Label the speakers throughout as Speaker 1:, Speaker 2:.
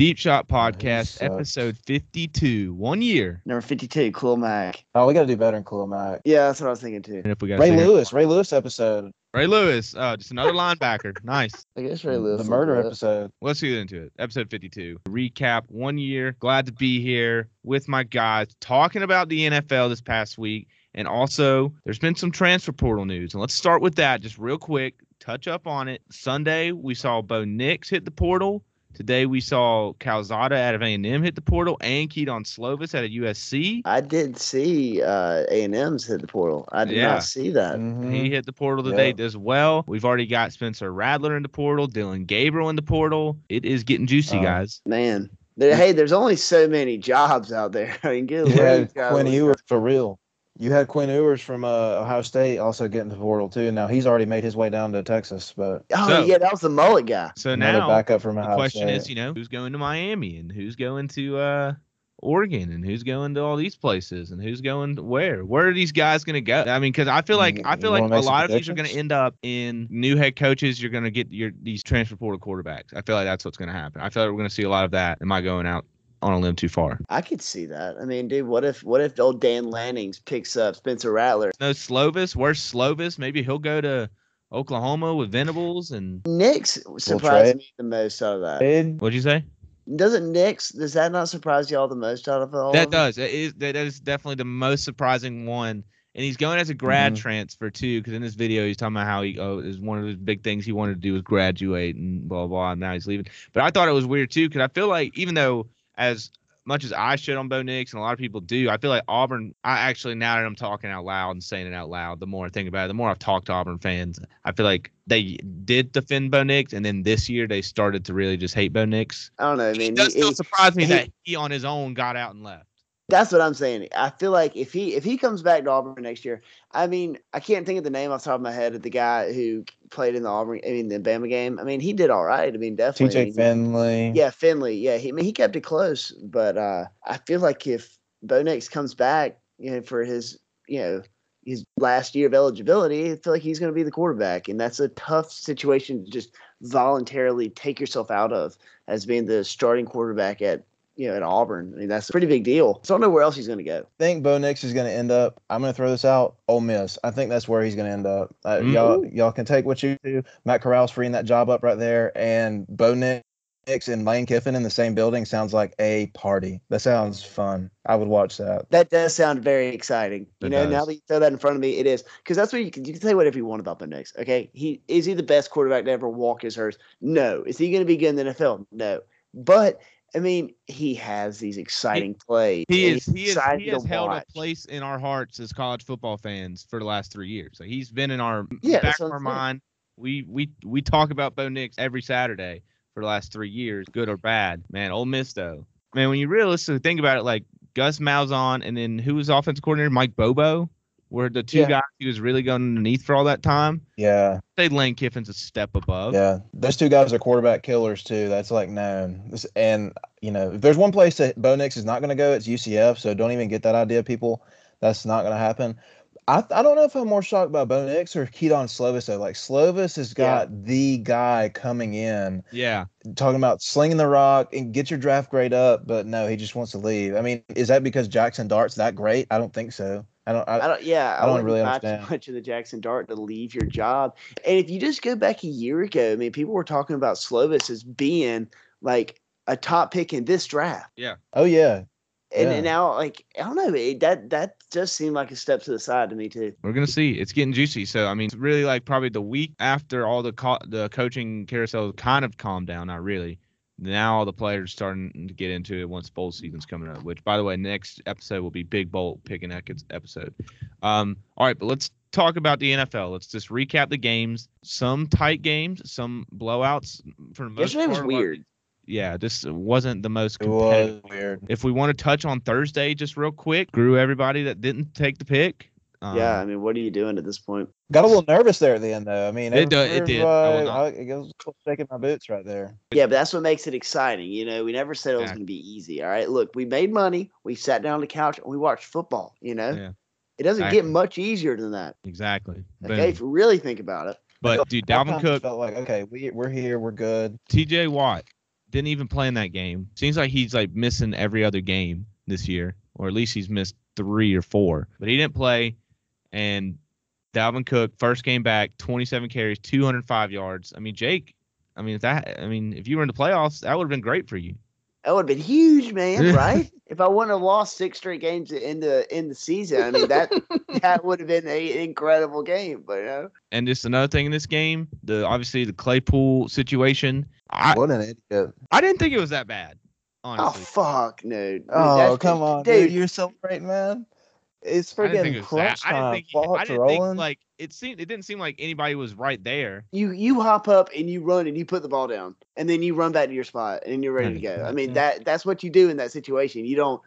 Speaker 1: Deep Shot Podcast, episode 52. One year.
Speaker 2: Number 52, Khalil Mack.
Speaker 3: Oh, we got to do better than Khalil Mack.
Speaker 2: Yeah, that's what I was thinking too.
Speaker 1: And if we got
Speaker 3: Ray Lewis, Ray Lewis episode,
Speaker 1: Ray Lewis, uh, just another linebacker. Nice.
Speaker 2: I guess Ray Lewis.
Speaker 3: the murder
Speaker 2: do it.
Speaker 3: episode.
Speaker 1: Let's get into it. Episode 52. Recap one year. Glad to be here with my guys talking about the NFL this past week. And also, there's been some transfer portal news. And let's start with that just real quick. Touch up on it. Sunday, we saw Bo Nix hit the portal. Today, we saw Calzada out of A&M hit the portal and Kedon Slovis out of USC.
Speaker 2: I did see uh, A&M's hit the portal. I did
Speaker 1: Yeah.
Speaker 2: not see that.
Speaker 3: Mhm.
Speaker 1: He hit the portal
Speaker 3: Yeah.
Speaker 1: today as well. We've already got Spencer Rattler in the portal, Dillon Gabriel in the portal. It is getting juicy,
Speaker 3: Oh.
Speaker 1: guys.
Speaker 2: Man. Hey, there's only so many jobs out there. I mean, get
Speaker 3: You
Speaker 2: away.
Speaker 3: had Quinn for real. You had Quinn Ewers from uh, Ohio State also getting the portal too. Now he's already made his way down to Texas, but
Speaker 2: Oh,
Speaker 1: So-
Speaker 2: yeah, that was the mullet guy.
Speaker 1: So
Speaker 3: another
Speaker 1: now
Speaker 3: backup from
Speaker 1: the question
Speaker 3: State.
Speaker 1: is, you know, who's going to Miami and who's going to uh Oregon and who's going to all these places and who's going to where? Where are these guys going to go? I mean, because I feel like I feel like a lot of these are going to end up in new head coaches. You're going to get your these transfer portal quarterbacks. I feel like that's what's going to happen. I feel like we're going to see a lot of that. Am I going out on a limb too far?
Speaker 2: I could see that. I mean, dude, what if what if old Dan Lannings picks up Spencer Rattler?
Speaker 1: No Slovis. Where's Slovis? Maybe he'll go to Oklahoma with Venables and
Speaker 2: Nix surprised
Speaker 3: trade.
Speaker 2: me the most out of that.
Speaker 3: Bid,
Speaker 1: what'd you say?
Speaker 2: Doesn't Nix, does that not surprise y'all the most out of all?
Speaker 1: That
Speaker 2: of
Speaker 1: does. That is that is definitely the most surprising one. And he's going as a grad
Speaker 3: Mhm.
Speaker 1: transfer too, because in this video he's talking about how he oh is one of his big things he wanted to do was graduate and blah blah. And now he's leaving. But I thought it was weird too, because I feel like even though as much as I shit on Bo Nix and a lot of people do, I feel like Auburn. I actually now that I'm talking out loud and saying it out loud, the more I think about it, the more I've talked to Auburn fans, I feel like they did defend Bo Nix, and then this year they started to really just hate Bo Nix.
Speaker 2: I don't know. I
Speaker 1: it
Speaker 2: mean,
Speaker 1: does
Speaker 2: he-
Speaker 1: still surprise me
Speaker 2: he-
Speaker 1: that he on his own got out and left.
Speaker 2: That's what I'm saying. I feel like if he if he comes back to Auburn next year, I mean, I can't think of the name off the top of my head of the guy who played in the Auburn, I mean, the Bama game. I mean, he did all right. I mean, definitely. I
Speaker 3: TJ
Speaker 2: mean,
Speaker 3: Finley.
Speaker 2: Yeah, Finley. Yeah, he I mean, he kept it close, but uh, I feel like if Bo Nix comes back, you know, for his you know his last year of eligibility, I feel like he's going to be the quarterback, and that's a tough situation to just voluntarily take yourself out of as being the starting quarterback at you know at Auburn. I mean, that's a pretty big deal. So I don't know where else he's going to go.
Speaker 3: I think Bo Nix is going to end up. I'm going to throw this out. Ole Miss. I think that's where he's going to end up. Uh, Y'all, y'all can take what you do. Matt Corral's freeing that job up right there, and Bo Nix and Lane Kiffin in the same building sounds like a party. That sounds fun. I would watch that.
Speaker 2: That does sound very exciting. You
Speaker 1: It
Speaker 2: know, now that you throw that in front of me, it is because that's what you can. You can say whatever you want about Bo Nix. Okay, he is he the best quarterback to ever walk his earth? No. Is he going to be good in the NFL? No. But I mean, he has these exciting plays.
Speaker 1: He is he is he has held
Speaker 2: watch.
Speaker 1: a place in our hearts as college football fans for the last three years. Like he's been in our
Speaker 2: Yeah,
Speaker 1: back of our mind. We we we talk about Bo Nix every Saturday for the last three years, good or bad. Man, Ole Miss though. Man, when you realistically think about it, like Gus Malzahn and then who was offensive coordinator? Mike Bobo were the two
Speaker 3: Yeah.
Speaker 1: guys he was really going underneath for all that time.
Speaker 3: Yeah,
Speaker 1: They Lane Kiffin's a step above.
Speaker 3: yeah. Those two guys are quarterback killers too. That's like known. And you know, if there's one place that Bo Nix is not going to go, it's UCF. So don't even get that idea, people. That's not going to happen. I, I don't know if I'm more shocked by Bo Nix or Keaton Slovis though. Like Slovis has got the guy coming in
Speaker 1: Yeah.
Speaker 3: talking about slinging the rock and get your draft grade up, but no, he just wants to leave. I mean, is that because Jaxson Dart's that great? I don't think so. I don't. I,
Speaker 2: I don't. Yeah,
Speaker 3: I don't
Speaker 2: wouldn't
Speaker 3: really
Speaker 2: buy
Speaker 3: understand.
Speaker 2: too much of the Jaxson Dart to leave your job. And if you just go back a year ago, I mean, people were talking about Slovis as being like a top pick in this draft.
Speaker 3: oh yeah,
Speaker 2: And,
Speaker 3: Yeah.
Speaker 2: and now, like, I don't know, it, that that just seemed like a step to the side to me too.
Speaker 1: We're gonna see. It's getting juicy. So I mean, it's really like probably the week after all the co- the coaching carousel kind of calmed down. Not really. Now all the players starting to get into it once bowl season's coming up. Which, by the way, next episode will be big bowl picking episode. Um, all right, but let's talk about the NFL. Let's just recap the games. Some tight games, some blowouts. For the most
Speaker 2: Yesterday was
Speaker 1: part,
Speaker 2: weird.
Speaker 1: Yeah, this wasn't the most
Speaker 3: it was weird.
Speaker 1: If we want to touch on Thursday, just real quick, grew everybody that didn't take the pick. Um,
Speaker 2: yeah, I mean, what are you doing at this point?
Speaker 3: Got a little nervous there at the end, though. I mean,
Speaker 1: It do- it did. I will
Speaker 3: I, was shaking my boots right there.
Speaker 2: Yeah, but that's what makes it exciting. You know, we never said it was
Speaker 1: Yeah.
Speaker 2: going to be easy. All right, look, we made money. We sat down on the couch and we watched football. You know,
Speaker 1: Yeah.
Speaker 2: it doesn't
Speaker 1: Exactly.
Speaker 2: get much easier than that.
Speaker 1: Exactly.
Speaker 2: Okay,
Speaker 1: Boom.
Speaker 2: if you really think about it.
Speaker 1: But dude,
Speaker 3: That
Speaker 1: Dalvin Cook,
Speaker 3: felt like okay, we we're here, we're good.
Speaker 1: TJ Watt, didn't even play in that game. Seems like he's like missing every other game this year, or at least he's missed three or four. But he didn't play, and Dalvin Cook first game back, 27 carries, 205 yards. I mean, Jake. I mean, if that. I mean, if you were in the playoffs, that would have been great for you.
Speaker 2: That would have been huge, man. Right? if I wouldn't have lost six straight games in the in the season, I mean that that would have been an incredible game. But you know.
Speaker 1: And just another thing in this game, the obviously the Claypool situation. I,
Speaker 3: what an idiot!
Speaker 1: I didn't think it was that bad.
Speaker 2: Oh fuck, dude.
Speaker 3: Oh
Speaker 2: That's-
Speaker 3: come on,
Speaker 2: dude.
Speaker 3: dude! You're celebrating, man. It's
Speaker 1: I didn't
Speaker 3: freaking
Speaker 1: it
Speaker 3: crunch
Speaker 1: that. I didn't
Speaker 3: time.
Speaker 1: think. I
Speaker 3: Thoughts
Speaker 1: didn't
Speaker 3: rolling.
Speaker 1: think like it seemed. It didn't seem like anybody was right there.
Speaker 2: You you hop up and you run and you put the ball down and then you run back to your spot and you're ready to go. I mean that that's what you do in that situation. You don't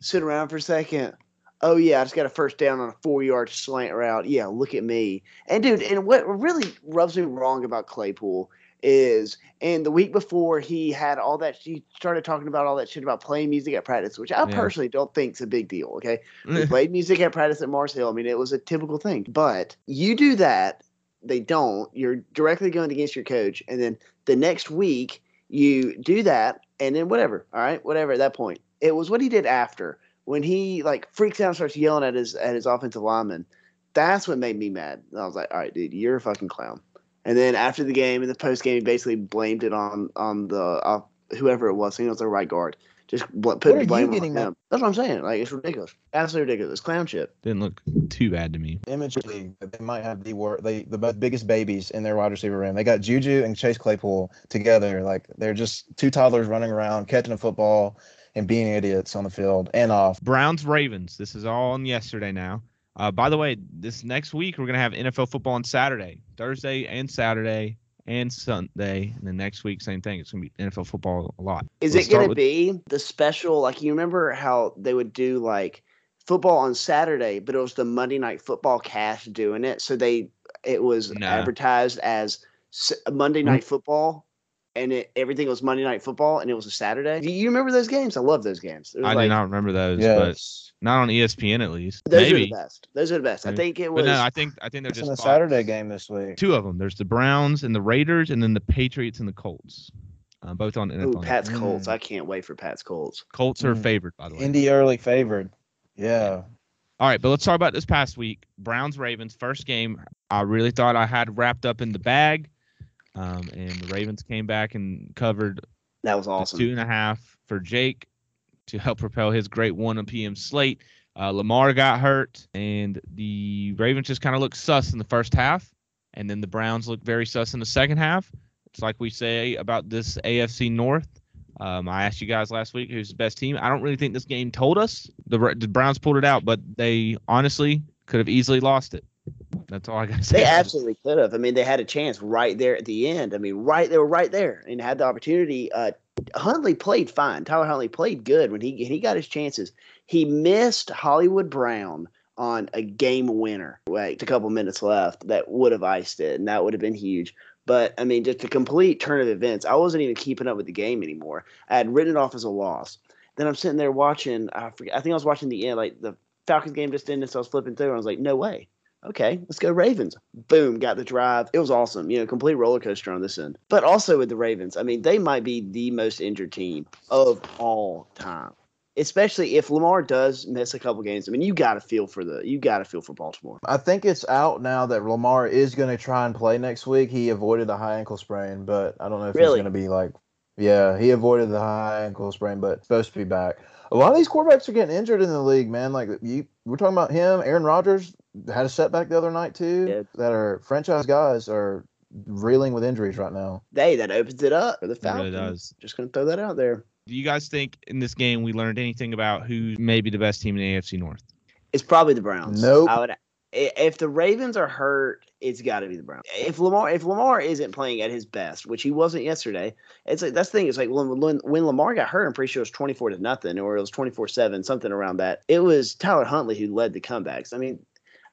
Speaker 2: sit around for a second. Oh yeah, I just got a first down on a four yard slant route. Yeah, look at me. And dude, and what really rubs me wrong about Claypool is and the week before he had all that he started talking about all that shit about playing music at practice, which I
Speaker 1: Yeah.
Speaker 2: personally don't think is a big deal. Okay. We played music at practice at Mars Hill. I mean, it was a typical thing. But you do that, they don't. You're directly going against your coach, and then the next week you do that, and then whatever. All right, whatever. At that point, it was what he did after when he like freaks out and starts yelling at his at his offensive lineman. That's what made me mad. I was like, all right, dude, you're a fucking clown. And then after the game, in the post game, he basically blamed it on on the uh, whoever it was. I think it was the right guard. Just bl- put
Speaker 3: What
Speaker 2: the blame on
Speaker 3: mad-
Speaker 2: him. That's what I'm saying. Like it's ridiculous. Absolutely ridiculous. Clown shit.
Speaker 1: Didn't look too bad to me.
Speaker 3: image league, they might have the wor- they the b- biggest babies in their wide receiver room. They got Juju and Chase Claypool together. Like they're just two toddlers running around catching a football and being idiots on the field and off.
Speaker 1: Browns Ravens. This is all on yesterday now. Uh, by the way, this next week we're gonna have NFL football on Saturday, Thursday and Saturday and Sunday, and then next week same thing. It's gonna be NFL football a lot.
Speaker 2: Is
Speaker 1: Let's
Speaker 2: it gonna
Speaker 1: with-
Speaker 2: be the special? Like you remember how they would do like football on Saturday, but it was the Monday Night Football cast doing it. So they it was advertised as Monday Night Football, and it, everything was Monday Night Football, and it was a Saturday. Do you remember those games? I love those games.
Speaker 1: I
Speaker 2: like,
Speaker 1: do not remember those, but not on ESPN at least.
Speaker 2: Those are the best. Those are the best. I
Speaker 1: Maybe.
Speaker 2: think it was.
Speaker 1: but no, I think I think they're just
Speaker 3: in the
Speaker 1: Fox.
Speaker 3: Saturday game this week.
Speaker 1: Two of them. There's the Browns and the Raiders, and then the Patriots and the Colts. Uh, both on
Speaker 2: Ooh,
Speaker 1: NFL.
Speaker 2: Pat's Colts.
Speaker 3: Mm.
Speaker 2: I can't wait for Pat's Colts.
Speaker 1: Colts are
Speaker 3: Mm.
Speaker 1: favored, by the way.
Speaker 3: Indy early favored. Yeah.
Speaker 1: All right, but let's talk about this past week. Browns Ravens first game. I really thought I had wrapped up in the bag, um, and the Ravens came back and covered
Speaker 2: That was awesome.
Speaker 1: two and a half for Jake to help propel his great 1 on p.m. slate. Uh, Lamar got hurt, and the Ravens just kind of looked sus in the first half, and then the Browns looked very sus in the second half. It's like we say about this AFC North. Um, I asked you guys last week who's the best team. I don't really think this game told us. The, the Browns pulled it out, but they honestly could have easily lost it. That's all I got to say.
Speaker 2: They absolutely could have. I mean, they had a chance right there at the end. I mean, right they were right there and had the opportunity. Uh, Huntley played fine. Tyler Huntley played good when he he got his chances. He missed Hollywood Brown on a game winner. Like a couple minutes left, that would have iced it, and that would have been huge. But I mean, just a complete turn of events. I wasn't even keeping up with the game anymore. I had written it off as a loss. Then I'm sitting there watching. I forget. I think I was watching the end, like the Falcons game just ended. So I was flipping through, and I was like, no way okay, let's go Ravens. Boom, got the drive. It was awesome. You know, complete roller coaster on this end. But also with the Ravens, I mean, they might be the most injured team of all time. Especially if Lamar does miss a couple games. I mean, you got to feel for the you got to feel for Baltimore.
Speaker 3: I think it's out now that Lamar is going to try and play next week. He avoided the high ankle sprain, but I don't know if
Speaker 2: Really?
Speaker 3: he's going to be like, yeah, he avoided the high ankle sprain, but supposed to be back. A lot of these quarterbacks are getting injured in the league, man. Like you, we're talking about him. Aaron Rodgers had a setback the other night too.
Speaker 2: Yeah.
Speaker 3: That are franchise guys are reeling with injuries right now.
Speaker 2: They that opens it up for the
Speaker 1: It really
Speaker 2: Falcons.
Speaker 1: does.
Speaker 2: Just gonna throw that out there.
Speaker 1: Do you guys think in this game we learned anything about who may be the best team in the AFC North?
Speaker 2: It's probably the Browns.
Speaker 3: Nope.
Speaker 2: I would. If the Ravens are hurt, it's got to be the Browns. If Lamar, if Lamar isn't playing at his best, which he wasn't yesterday, it's like that's the thing. It's like when when, when Lamar got hurt, I'm pretty sure it was 24 to nothing, or it was 24 seven, something around that. It was Tyler Huntley who led the comebacks. I mean,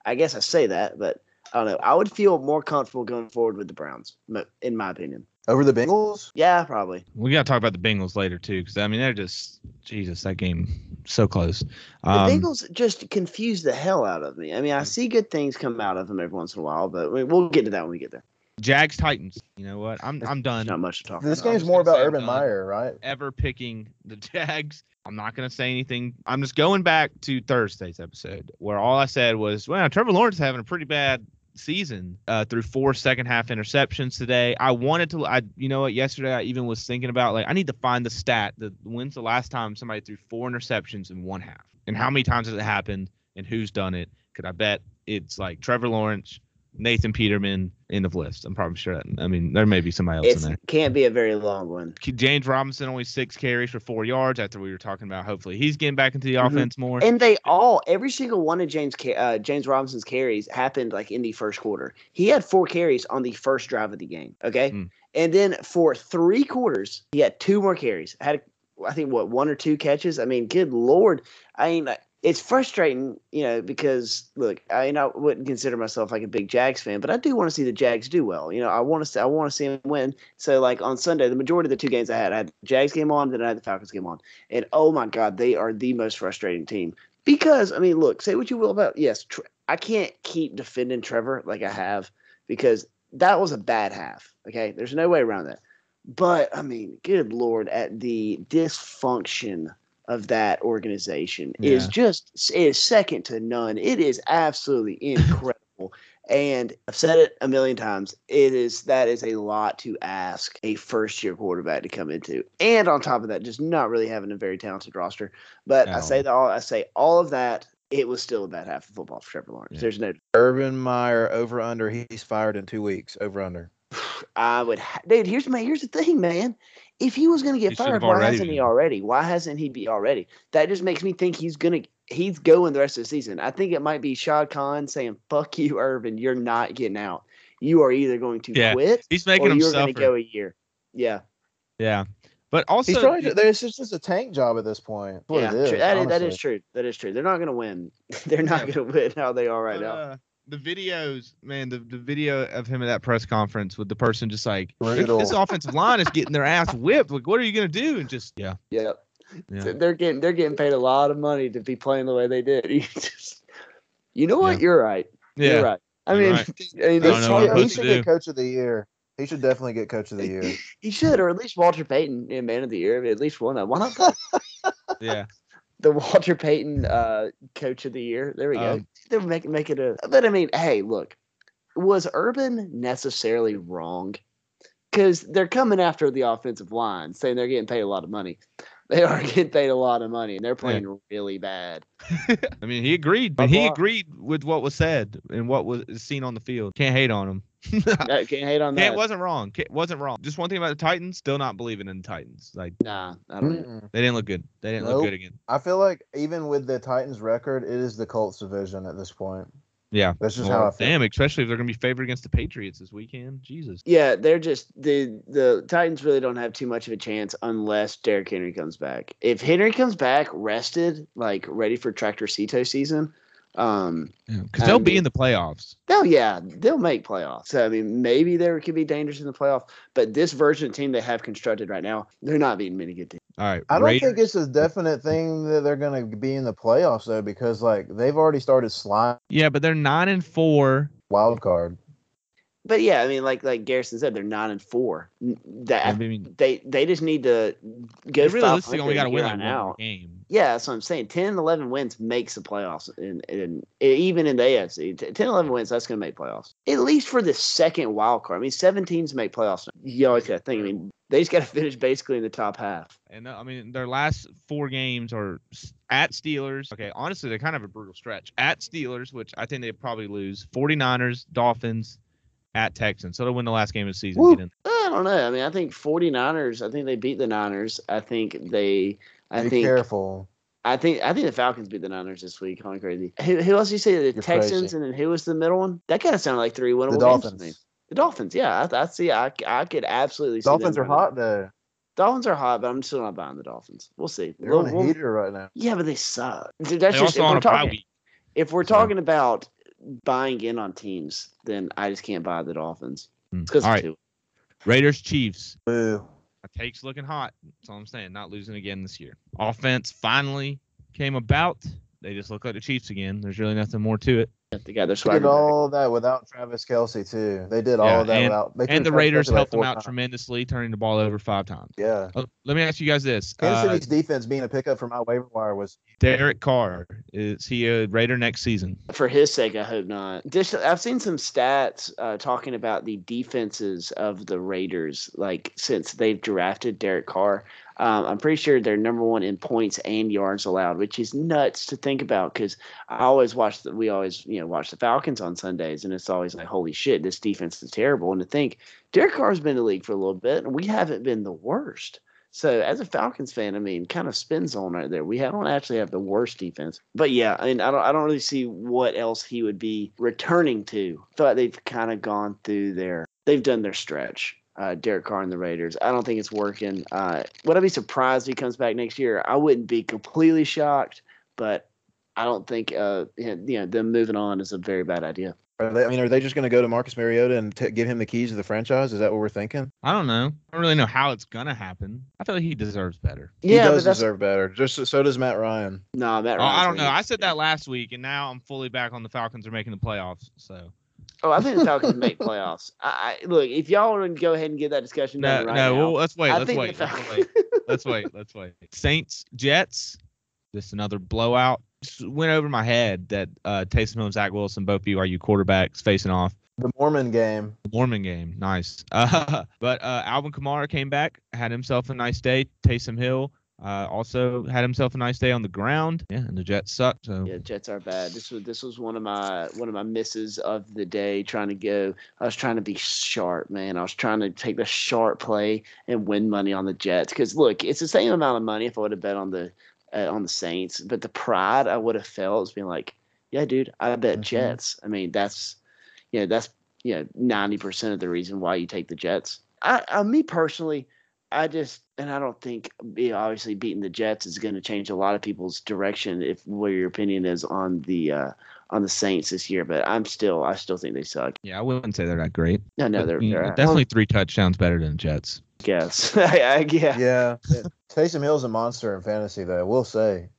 Speaker 2: I guess I say that, but I don't know. I would feel more comfortable going forward with the Browns, m- in my opinion.
Speaker 3: Over the Bengals,
Speaker 2: Yeah, probably.
Speaker 1: We got to talk about the Bengals later too, because I mean they're just Jesus that game so close.
Speaker 2: The
Speaker 1: Um,
Speaker 2: Bengals just confuse the hell out of me. I mean, I see good things come out of them every once in a while, but we'll get to that when we get there.
Speaker 1: Jags Titans. You know what? I'm I'm done.
Speaker 2: Not much to talk
Speaker 3: This
Speaker 2: about.
Speaker 3: game's more about Urban. Meyer, right?
Speaker 1: Ever picking the Jags. I'm not gonna say anything. I'm just going back to Thursday's episode where all I said was, "Well, Trevor Lawrence is having a pretty bad season uh, through four second half interceptions today." I wanted to. I you know what? Yesterday I even was thinking about like I need to find the stat. that when's the last time somebody threw four interceptions in one half, and how many times has it happened, and who's done it? Could I bet it's like Trevor Lawrence, Nathan Peterman, end of list. I'm probably sure that. I mean, there may be somebody else
Speaker 2: It
Speaker 1: in there.
Speaker 2: can't be a very long one.
Speaker 1: James Robinson only six carries for four yards after we were talking about hopefully he's getting back into the
Speaker 2: Mhm.
Speaker 1: offense more.
Speaker 2: And they all, every single one of James uh, James Robinson's carries happened like in the first quarter. He had four carries on the first drive of the game. Okay,
Speaker 1: Mm.
Speaker 2: and then for three quarters, he had two more carries. Had I think what one or two catches. I mean, good lord. I mean, like, it's frustrating, you know, because look, I I wouldn't consider myself like a big Jags fan, but I do want to see the Jags do well. You know, I want to see, I want to see them win. So like on Sunday, the majority of the two games I had, I had the Jags game on, then I had the Falcons game on, and oh my god, they are the most frustrating team. Because I mean, look, say what you will about yes, tr- I can't keep defending Trevor like I have because that was a bad half. Okay, there's no way around that. But I mean, good lord, at the dysfunction of that organization is just is second to none. It is absolutely incredible. And I've said it a million times. It is that is a lot to ask a first year quarterback to come into. And on top of that, just not really having a very talented roster. But I say that all I say all of that, it was still a bad half of football for Trevor Lawrence.
Speaker 1: Yeah.
Speaker 2: There's no
Speaker 3: Urban Meyer over under. He's fired in two weeks. Over under.
Speaker 2: I would, ha- dude. Here's my here's the thing, man. If he was gonna get
Speaker 1: He
Speaker 2: fired, why hasn't he already? Why hasn't he be already? That just makes me think he's gonna he's going the rest of the season. I think it might be Shad Khan saying, "Fuck you, Urban. You're not getting out. You are either going to
Speaker 1: Yeah,
Speaker 2: quit
Speaker 1: He's
Speaker 2: or
Speaker 1: making him
Speaker 2: you're going to go a year." Yeah,
Speaker 1: Yeah, but also
Speaker 3: He's trying to. There's just, just a tank job at this point. That's
Speaker 2: yeah.
Speaker 3: it is.
Speaker 2: true. That is that
Speaker 3: honestly.
Speaker 2: is true. That is true. They're not going to win. They're not
Speaker 1: Yeah.
Speaker 2: going to win how they are right
Speaker 1: but,
Speaker 2: now.
Speaker 1: The videos, man, the, the video of him at that press conference with the person just like
Speaker 3: Brutal.
Speaker 1: this offensive line is getting their ass whipped. Like, what are you gonna do? And just yeah,
Speaker 2: Yep.
Speaker 1: yeah.
Speaker 2: They're getting they're getting paid a lot of money to be playing the way they did. You just, you know what?
Speaker 1: Yeah.
Speaker 2: You're right.
Speaker 1: Yeah.
Speaker 2: You're right. I mean,
Speaker 1: right.
Speaker 2: I mean,
Speaker 1: I know what I'm
Speaker 3: he should get coach of the year. He should definitely get coach of the year.
Speaker 2: He should, or at least Walter Payton, yeah, man of the year, at least one. of- Why not
Speaker 1: Yeah.
Speaker 2: the Walter Payton uh, coach of the year? There we go.
Speaker 1: Um,
Speaker 2: They're making make it a. But I mean, hey, look, was Urban necessarily wrong? Because they're coming after the offensive line, saying they're getting paid a lot of money. They are getting paid a lot of money, and they're playing really bad.
Speaker 1: I mean, he agreed, but he agreed with what was said and what was seen on the field. Can't hate on him.
Speaker 2: I can't hate on that.
Speaker 1: It wasn't wrong. Can't, wasn't wrong. Just one thing about the Titans, still not believing in the Titans. Like
Speaker 2: Nah, I don't.
Speaker 3: Mm-mm.
Speaker 1: they didn't look good. They didn't look good again.
Speaker 3: I feel like even with the Titans record, it is the Colts division at this point.
Speaker 1: Yeah.
Speaker 3: That's just
Speaker 1: Well,
Speaker 3: how I feel.
Speaker 1: damn, especially if they're gonna be favored against the Patriots this weekend. Jesus.
Speaker 2: Yeah, they're just the the Titans really don't have too much of a chance unless Derrick Henry comes back. If Henry comes back rested, like ready for Tractor Cito season, um,
Speaker 1: Because
Speaker 2: I
Speaker 1: they'll be
Speaker 2: mean-
Speaker 1: in the playoffs.
Speaker 2: oh yeah, they'll make playoffs. So I mean, maybe there could be dangers in the playoff, but this version of team they have constructed right now, they're not beating many good teams.
Speaker 1: All right.
Speaker 3: I don't
Speaker 1: Raiders-
Speaker 3: think it's a definite thing that they're going to be in the playoffs though, because like they've already started slime
Speaker 1: Yeah, but they're nine and four.
Speaker 3: wild card.
Speaker 2: But yeah, I mean, like like Garrison said, they're nine and four. N-
Speaker 1: I
Speaker 2: That
Speaker 1: mean,
Speaker 2: they they just need to go
Speaker 1: realistically only got to win like
Speaker 2: out.
Speaker 1: game.
Speaker 2: Yeah, that's what I'm saying. 10 11 wins makes the playoffs. And, and even in the AFC, t- 10 11 wins, that's going to make playoffs. At least for the second wild card. I mean, seven teams make playoffs. You always got to think. I mean, they just got to finish basically in the top half.
Speaker 1: And uh, I mean, their last four games are at Steelers. Okay, honestly, they're kind of a brutal stretch. At Steelers, which I think they probably lose. 49ers, Dolphins, at Texans. So they'll win the last game of the season. Get in.
Speaker 2: I don't know. I mean, I think 49ers, I think they beat the Niners. I think they, I
Speaker 3: Be
Speaker 2: think,
Speaker 3: careful.
Speaker 2: I think, I think the Falcons beat the Niners this week. Calling crazy. Who, who else did you say? The
Speaker 3: You're
Speaker 2: Texans,
Speaker 3: crazy.
Speaker 2: and then who was the middle one? That kind of sounded like three winnable
Speaker 3: The
Speaker 2: games to me.
Speaker 3: Dolphins.
Speaker 2: The Dolphins, yeah, I, I see. I, I could absolutely see.
Speaker 3: Dolphins
Speaker 2: them
Speaker 3: are
Speaker 2: winning.
Speaker 3: hot though.
Speaker 2: Dolphins are hot, but I'm still not buying the Dolphins. We'll see.
Speaker 3: They're
Speaker 2: We'll-
Speaker 3: on a
Speaker 2: we'll-
Speaker 3: heater right now.
Speaker 2: yeah, but they suck. Dude, that's
Speaker 1: They're
Speaker 2: just if
Speaker 1: on
Speaker 2: we're
Speaker 1: a
Speaker 2: talking. If we're talking about buying in on teams, then I just can't buy the Dolphins.
Speaker 1: Hmm.
Speaker 2: It's because
Speaker 1: All right, Raiders, Chiefs.
Speaker 3: Boo.
Speaker 1: My take's looking hot. That's all I'm saying. Not losing again this year. Offense finally came about. They just look like the Chiefs again. There's really nothing more to it.
Speaker 2: They got their
Speaker 3: They did all of that without Travis Kelce too. They did all
Speaker 1: Yeah,
Speaker 3: of that
Speaker 1: and-
Speaker 3: without. They
Speaker 1: And the
Speaker 3: Travis
Speaker 1: Raiders
Speaker 3: Kelce like
Speaker 1: helped them out
Speaker 3: times.
Speaker 1: tremendously, turning the ball over five times.
Speaker 3: Yeah,
Speaker 1: Oh, let me ask you guys this:
Speaker 3: Kansas
Speaker 1: uh,
Speaker 3: City's defense being a pickup for my waiver wire was
Speaker 1: Derek Carr is he a Raider next season?
Speaker 2: For his sake, I hope not. I've seen some stats uh, talking about the defenses of the Raiders, like since they've drafted Derek Carr. Um, I'm pretty sure they're number one in points and yards allowed, which is nuts to think about because I always watch the, we always you know watch the Falcons on Sundays, and it's always like, holy shit, this defense is terrible. And to think Derek Carr's been in the league for a little bit, and we haven't been the worst. So as a Falcons fan, I mean, kind of spins on right there. We don't actually have the worst defense, but yeah, I mean, I don't, I don't really see what else he would be returning to. Like they've kind of gone through their, they've done their stretch. Uh, Derek Carr and the Raiders. I don't think it's working. Uh, would I be surprised if he comes back next year? I wouldn't be completely shocked, but I don't think uh, you know them moving on is a very bad idea.
Speaker 3: Are they, I mean, are they just going to go to Marcus Mariota and t- give him the keys to the franchise? Is that what we're thinking?
Speaker 1: I don't know. I don't really know how it's gonna happen. I feel like he deserves better.
Speaker 2: Yeah, he does
Speaker 3: deserve better. Just so- so does Matt Ryan.
Speaker 2: no, Matt.
Speaker 1: Oh, I don't know. I said that last week, and now I'm fully back on the Falcons are making the playoffs. So
Speaker 2: Oh, I think the Falcons make playoffs. I, I look if y'all want to go ahead and get that discussion
Speaker 1: no,
Speaker 2: done right
Speaker 1: no.
Speaker 2: now.
Speaker 1: Well, let's wait.
Speaker 2: I
Speaker 1: Let's wait.
Speaker 2: the
Speaker 1: Let's wait. Let's wait. Let's wait. Saints Jets. Just another blowout. Just went over my head that uh, Taysom Hill and Zach Wilson, both BYU quarterbacks, facing off.
Speaker 3: The Mormon game.
Speaker 1: The Mormon game, nice. Uh, but uh, Alvin Kamara came back, had himself a nice day. Taysom Hill uh, also had himself a nice day on the ground. Yeah, and the Jets sucked. So
Speaker 2: Yeah, Jets are bad. This was this was one of my one of my misses of the day. Trying to go, I was trying to be sharp, man. I was trying to take the sharp play and win money on the Jets. Because look, it's the same amount of money if I would have bet on the uh, on the Saints, but the pride I would have felt is being like, yeah, dude, I bet
Speaker 3: Mhm.
Speaker 2: Jets. I mean, that's you know that's you know ninety percent of the reason why you take the Jets. I, I me personally, I just and I don't think be obviously beating the Jets is going to change a lot of people's direction if where your opinion is on the uh, on the Saints this year. But I'm still I still think they suck.
Speaker 1: yeah, I wouldn't say they're not great.
Speaker 2: No, no,
Speaker 1: But,
Speaker 2: they're,
Speaker 1: you know,
Speaker 2: they're
Speaker 1: definitely three touchdowns better than the Jets.
Speaker 2: I guess. I, I, yeah.
Speaker 3: Yeah. Taysom Hill's a monster in fantasy, though. We'll say.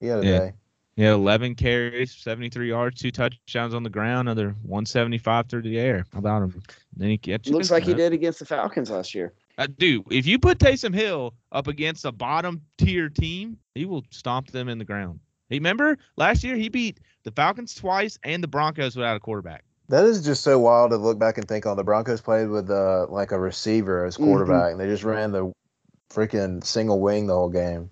Speaker 3: He had a
Speaker 1: Yeah.
Speaker 3: day.
Speaker 1: Yeah, 11 carries, 73 yards, two touchdowns on the ground, another 175 through the air. How about him? Then he catches.
Speaker 2: Looks like he did against the Falcons last year.
Speaker 1: Uh, dude, if you put Taysom Hill up against a bottom tier team, he will stomp them in the ground. Remember last year he beat the Falcons twice and the Broncos without a quarterback.
Speaker 3: That is just so wild to look back and think on. The Broncos played with uh, like a receiver as
Speaker 2: Mhm.
Speaker 3: quarterback, and they just ran the freaking single wing the whole game,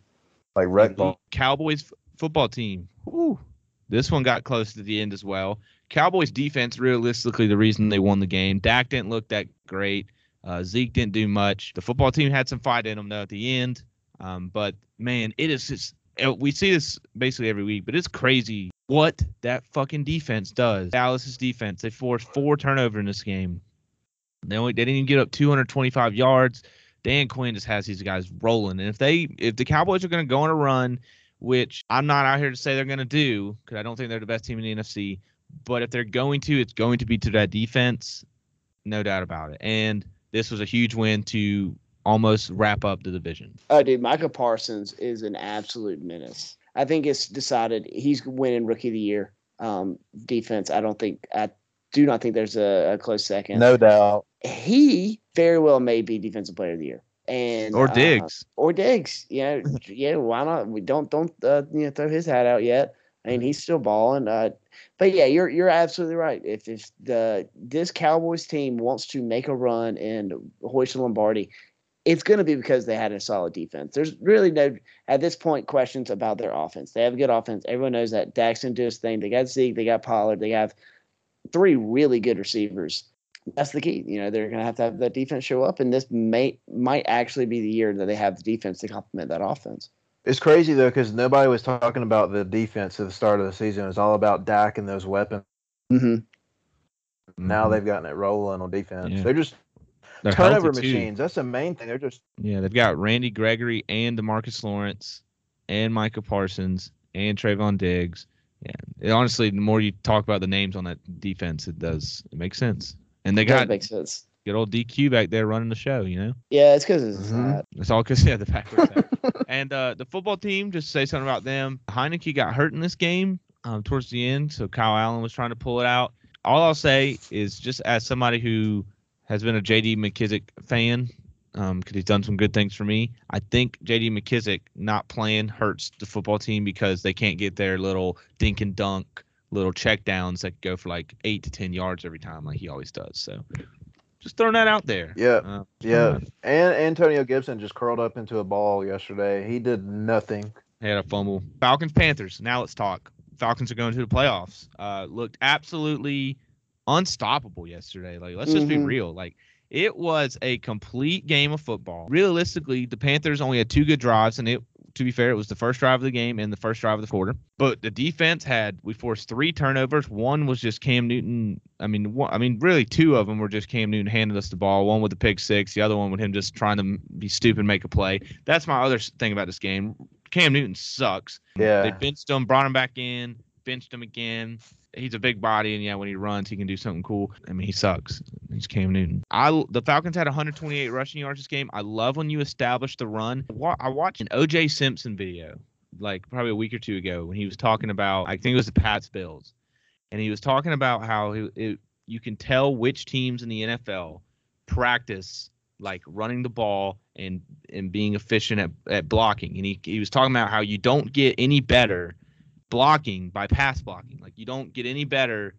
Speaker 3: like wreck ball.
Speaker 1: Cowboys f- football team. Ooh, this one got close to the end as well. Cowboys defense, realistically, the reason they won the game. Dak didn't look that great. Uh, Zeke didn't do much. The football team had some fight in them though at the end. Um, but man, it is just uh, we see this basically every week, but it's crazy what that fucking defense does. Dallas's defense, they forced four turnovers in this game. They only they didn't even get up 225 yards. Dan Quinn just has these guys rolling, and if they if the Cowboys are going to go on a run, which I'm not out here to say they're going to do, because I don't think they're the best team in the NFC, but if they're going to, it's going to be to that defense, no doubt about it. And this was a huge win to almost wrap up the division.
Speaker 2: Oh, dude, Micah Parsons is an absolute menace. I think it's decided he's winning Rookie of the Year. Um, defense, I don't think I do not think there's a, a close second.
Speaker 3: No doubt.
Speaker 2: He very well may be Defensive Player of the Year. And
Speaker 1: Or
Speaker 2: uh,
Speaker 1: Diggs.
Speaker 2: or Diggs. You know, yeah, why not? We don't don't uh, you know throw his hat out yet. I mean, he's still balling. Uh, but yeah, you're you're absolutely right. If if the this Cowboys team wants to make a run and hoist Lombardi, it's going to be because they had a solid defense. There's really no at this point questions about their offense. They have a good offense. Everyone knows that. Daxton do his thing. They got Zeke. They got Pollard. They have three really good receivers. That's the key. You know, they're going to have to have that defense show up, and this may might actually be the year that they have the defense to complement that offense.
Speaker 3: It's crazy though because nobody was talking about the defense at the start of the season. It's all about Dak and those weapons.
Speaker 2: Mm-hmm.
Speaker 3: Now
Speaker 1: Mhm.
Speaker 3: they've gotten it rolling on defense.
Speaker 1: Yeah.
Speaker 3: They're just
Speaker 1: They're
Speaker 3: turnover
Speaker 1: healthy, too.
Speaker 3: machines. That's the main thing. They're just
Speaker 1: Yeah, they've got Randy Gregory and Demarcus Lawrence and Micah Parsons and Trevon Diggs. Yeah, it, honestly, the more you talk about the names on that defense, it does it makes sense. And they
Speaker 2: That
Speaker 1: got
Speaker 2: makes sense.
Speaker 1: Good old DQ back there running the show. You know,
Speaker 2: Yeah, it's because it's
Speaker 3: Mhm.
Speaker 2: hot.
Speaker 1: it's all because yeah, the backwards. and uh, the football team, just to say something about them. Heinicke got hurt in this game. um, towards the end. So Kyle Allen was trying to pull it out. All I'll say is just as somebody who has been a JD McKissic fan, because um, he's done some good things for me. I think JD McKissic not playing hurts the football team because they can't get their little dink and dunk, little check downs that go for like eight to 10 yards every time, like he always does. So just throwing that out there.
Speaker 3: Yeah.
Speaker 1: Uh,
Speaker 3: Yeah. And Antonio Gibson just curled up into a ball yesterday. He did nothing.
Speaker 1: He had a fumble. Falcons Panthers. Now let's talk. Falcons are going to the playoffs. Uh, looked absolutely unstoppable yesterday. Like let's just be
Speaker 2: Mhm.
Speaker 1: real. Like it was a complete game of football. Realistically, the Panthers only had two good drives, and it. To be fair, it was the first drive of the game and the first drive of the quarter. But the defense had we forced three turnovers. One was just Cam Newton. I mean, one, I mean, really, two of them were just Cam Newton handed us the ball. One with the pick six, the other one with him just trying to be stupid, and make a play. That's my other thing about this game. Cam Newton sucks.
Speaker 3: Yeah, they
Speaker 1: benched him, brought him back in, benched him again. He's a big body, and yeah, when he runs, he can do something cool. I mean, he sucks. He's Cam Newton. I the Falcons had 128 rushing yards this game. I love when you establish the run. I watched an OJ Simpson video like probably a week or two ago when he was talking about I think it was the Pats Bills, and he was talking about how it, it, you can tell which teams in the NFL practice like running the ball and and being efficient at, at blocking. And he, he was talking about how you don't get any better blocking by pass blocking. Like you don't get any better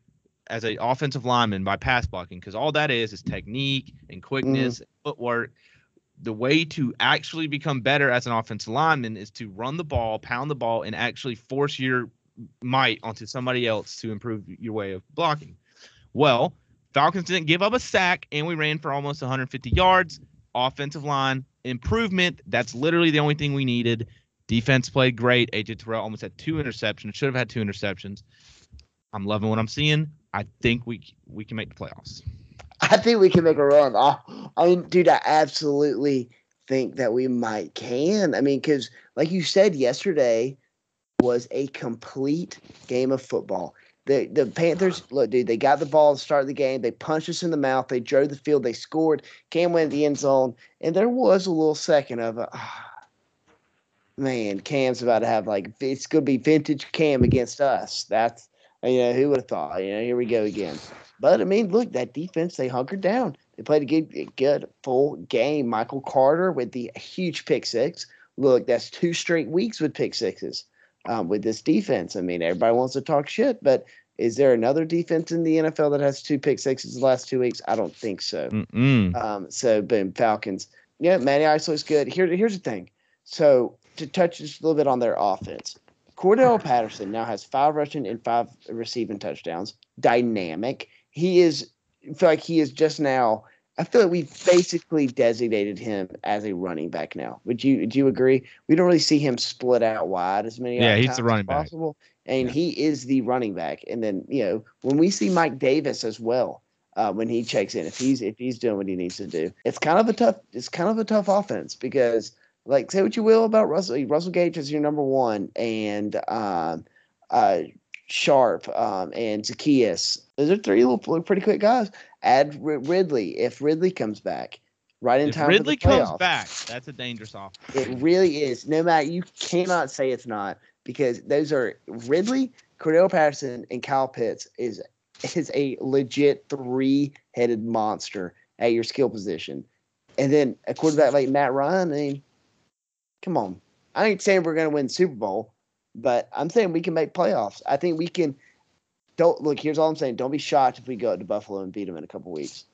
Speaker 1: as an offensive lineman by pass blocking because all that is is technique and quickness, mm-hmm. and footwork. The way to actually become better as an offensive lineman is to run the ball, pound the ball, and actually force your might onto somebody else to improve your way of blocking. Well, Falcons didn't give up a sack, and we ran for almost 150 yards. Offensive line improvement. That's literally the only thing we needed. Defense played great. AJ Terrell almost had two interceptions. Should have had two interceptions. I'm loving what I'm seeing. I think we we can make the playoffs.
Speaker 2: I think we can make a run. I, I mean, dude, I absolutely think that we might can. I mean, because like you said yesterday, was a complete game of football. The the Panthers, look, dude, they got the ball to start the game. They punched us in the mouth. They drove the field. They scored. Cam went in the end zone, and there was a little second of a. ah, man, Cam's about to have like it's going to be vintage Cam against us. That's you know who would have thought? You know, here we go again. But I mean, look, that defense they hunkered down. They played a good, good full game. Michael Carter with the huge pick six. Look, that's two straight weeks with pick sixes um, with this defense. I mean, everybody wants to talk shit, but is there another defense in the NFL that has two pick sixes the last two weeks? I don't think so. Um, so boom, Falcons. Yeah, Matty Ice looks good. Here, here's the thing. So to touch just a little bit on their offense, Cordarrelle Patterson now has five rushing and five receiving touchdowns. Dynamic. He is. I feel like he is just now. I feel like we've basically designated him as a running back now. Would you? Do you agree? We don't really see him split out wide as many.
Speaker 1: Yeah, he's the running back.
Speaker 2: Possible, and
Speaker 1: Yeah.
Speaker 2: he is the running back. And then you know when we see Mike Davis as well, uh, when he checks in. If he's if he's doing what he needs to do, it's kind of a tough it's kind of a tough offense because like say what you will about Russell Russell Gage is your number one and um, uh, Sharpe um, and Zaccheaus. Those are three little pretty quick guys. Add R- Ridley if Ridley comes back right in
Speaker 1: If
Speaker 2: time.
Speaker 1: Ridley comes back, that's a dangerous offense.
Speaker 2: It really is. No matter you cannot say it's not because those are Ridley, Cordarrelle Patterson, and Kyle Pitts is is a legit three headed monster at your skill position. And then a quarterback like Matt Ryan, I mean, come on. I ain't saying we're gonna win Super Bowl, but I'm saying we can make playoffs. I think we can don't look, here's all I'm saying. Don't be shocked if we go to Buffalo and beat them in a couple weeks.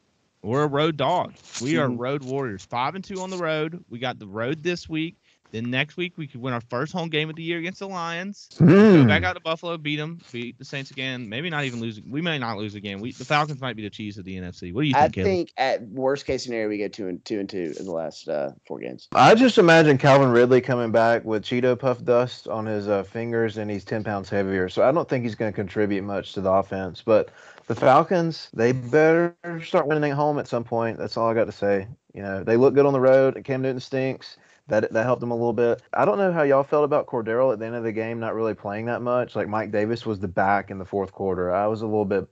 Speaker 1: We're a road dog. We are
Speaker 2: Mhm.
Speaker 1: road warriors. Five and two on the road. We got the road this week. Then next week we could win our first home game of the year against the Lions. Go
Speaker 3: Hmm.
Speaker 1: back out to Buffalo, beat them, beat the Saints again. Maybe not even lose. We may not lose again. We the Falcons might be the cheese of the NFC. What do you
Speaker 2: I
Speaker 1: think, Caleb?
Speaker 2: think at worst case scenario we go two and two and two in the last uh, four games.
Speaker 3: I just imagine Calvin Ridley coming back with Cheeto puff dust on his uh, fingers, and he's ten pounds heavier. So I don't think he's going to contribute much to the offense. But the Falcons, they better start winning at home at some point. That's all I got to say. You know, they look good on the road. Cam Newton stinks. That that helped them a little bit. I don't know how y'all felt about Cordarrelle at the end of the game, not really playing that much. Like Mike Davis was the back in the fourth quarter. I was a little bit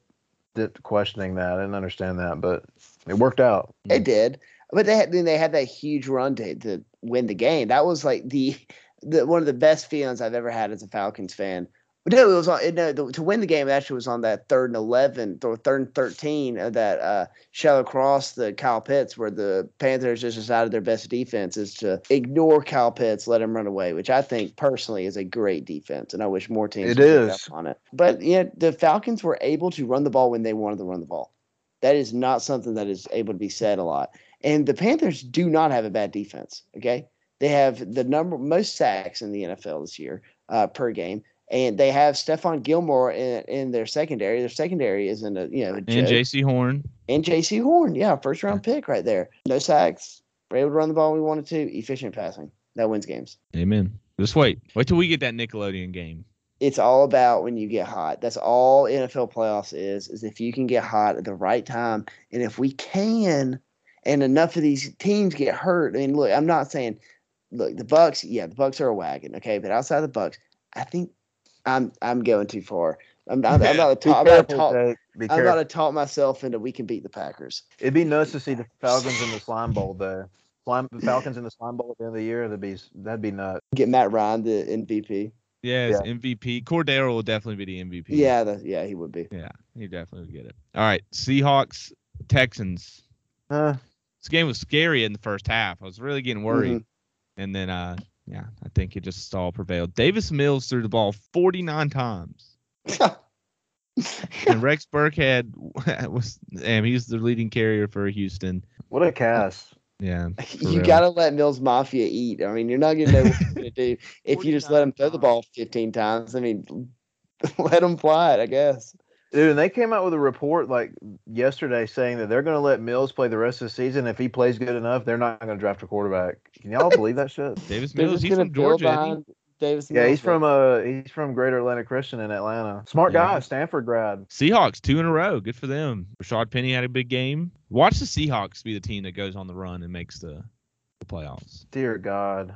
Speaker 3: questioning that. I didn't understand that, but it worked out.
Speaker 2: It did, but they had then they had that huge run to, to win the game. That was like the the one of the best feelings I've ever had as a Falcons fan No, it was on. No, the, to win the game, it actually was on that third and eleven or third and thirteen of that uh, shallow cross the Kyle Pitts, where the Panthers just decided their best defense is to ignore Kyle Pitts, let him run away, which I think personally is a great defense, and I wish more teams
Speaker 3: It
Speaker 2: would
Speaker 3: is.
Speaker 2: up on it. But yeah, the Falcons were able to run the ball when they wanted to run the ball. That is not something that is able to be said a lot. And the Panthers do not have a bad defense. Okay, they have the number most sacks in the NFL this year uh, per game and they have Stephon Gilmore in, in their secondary. Their secondary is in a you know a
Speaker 1: And. Jaycee Horn.
Speaker 2: and Jaycee Horn, yeah, first round pick right there. No sacks. We're able to run the ball we wanted to. Efficient passing that wins games.
Speaker 1: Amen. Just wait. Wait till we get that Nickelodeon game.
Speaker 2: It's all about when you get hot. That's all NFL playoffs is. Is if you can get hot at the right time, and if we can, and enough of these teams get hurt. I mean, look, I'm not saying, look, the Bucs. Yeah, the Bucs are a wagon. Okay, but outside the Bucs, I think I'm I'm going too far. I'm, I'm, I'm about to
Speaker 3: Be
Speaker 2: talk. I'm about to
Speaker 3: careful,
Speaker 2: talk. I'm about
Speaker 3: careful.
Speaker 2: to talk myself into we can beat the Packers.
Speaker 3: It'd be nuts to see the Falcons in the slime bowl though. Slime, the Falcons in the slime bowl at the end of the year. That'd be that'd be nuts.
Speaker 2: Get Matt Ryan the MVP.
Speaker 1: Yeah, it's MVP. Cordarrelle will definitely be the MVP.
Speaker 2: Yeah, the, yeah, he would be.
Speaker 1: Yeah, he definitely would get it. All right, Seahawks, Texans.
Speaker 3: Uh,
Speaker 1: This game was scary in the first half. I was really getting worried, and then uh, yeah, I think it just all prevailed. Davis Mills threw the ball 49 times, and Rex Burkhead was damn. He's the leading carrier for Houston.
Speaker 3: what a cast.
Speaker 1: Yeah,
Speaker 2: you
Speaker 1: real.
Speaker 2: gotta let Mills Mafia eat. I mean, you're not gonna know what he's gonna do if you just let him throw the ball 15 times. I mean, let him fly it, I guess.
Speaker 3: Dude, and they came out with a report like yesterday saying that they're going to let Mills play the rest of the season. If he plays good enough, they're not going to draft a quarterback. Can y'all believe that shit?
Speaker 1: Davis Mills.
Speaker 2: just
Speaker 1: He's from Georgia. isn't he?
Speaker 2: behind Davis.
Speaker 3: Yeah,
Speaker 2: Mills,
Speaker 3: he's from uh he's from Greater Atlanta Christian in Atlanta. Smart
Speaker 1: Yeah.
Speaker 3: guy, Stanford grad.
Speaker 1: Seahawks two in a row. Good for them. Rashad Penny had a big game. Watch the Seahawks be the team that goes on the run and makes the, the playoffs.
Speaker 3: Dear God,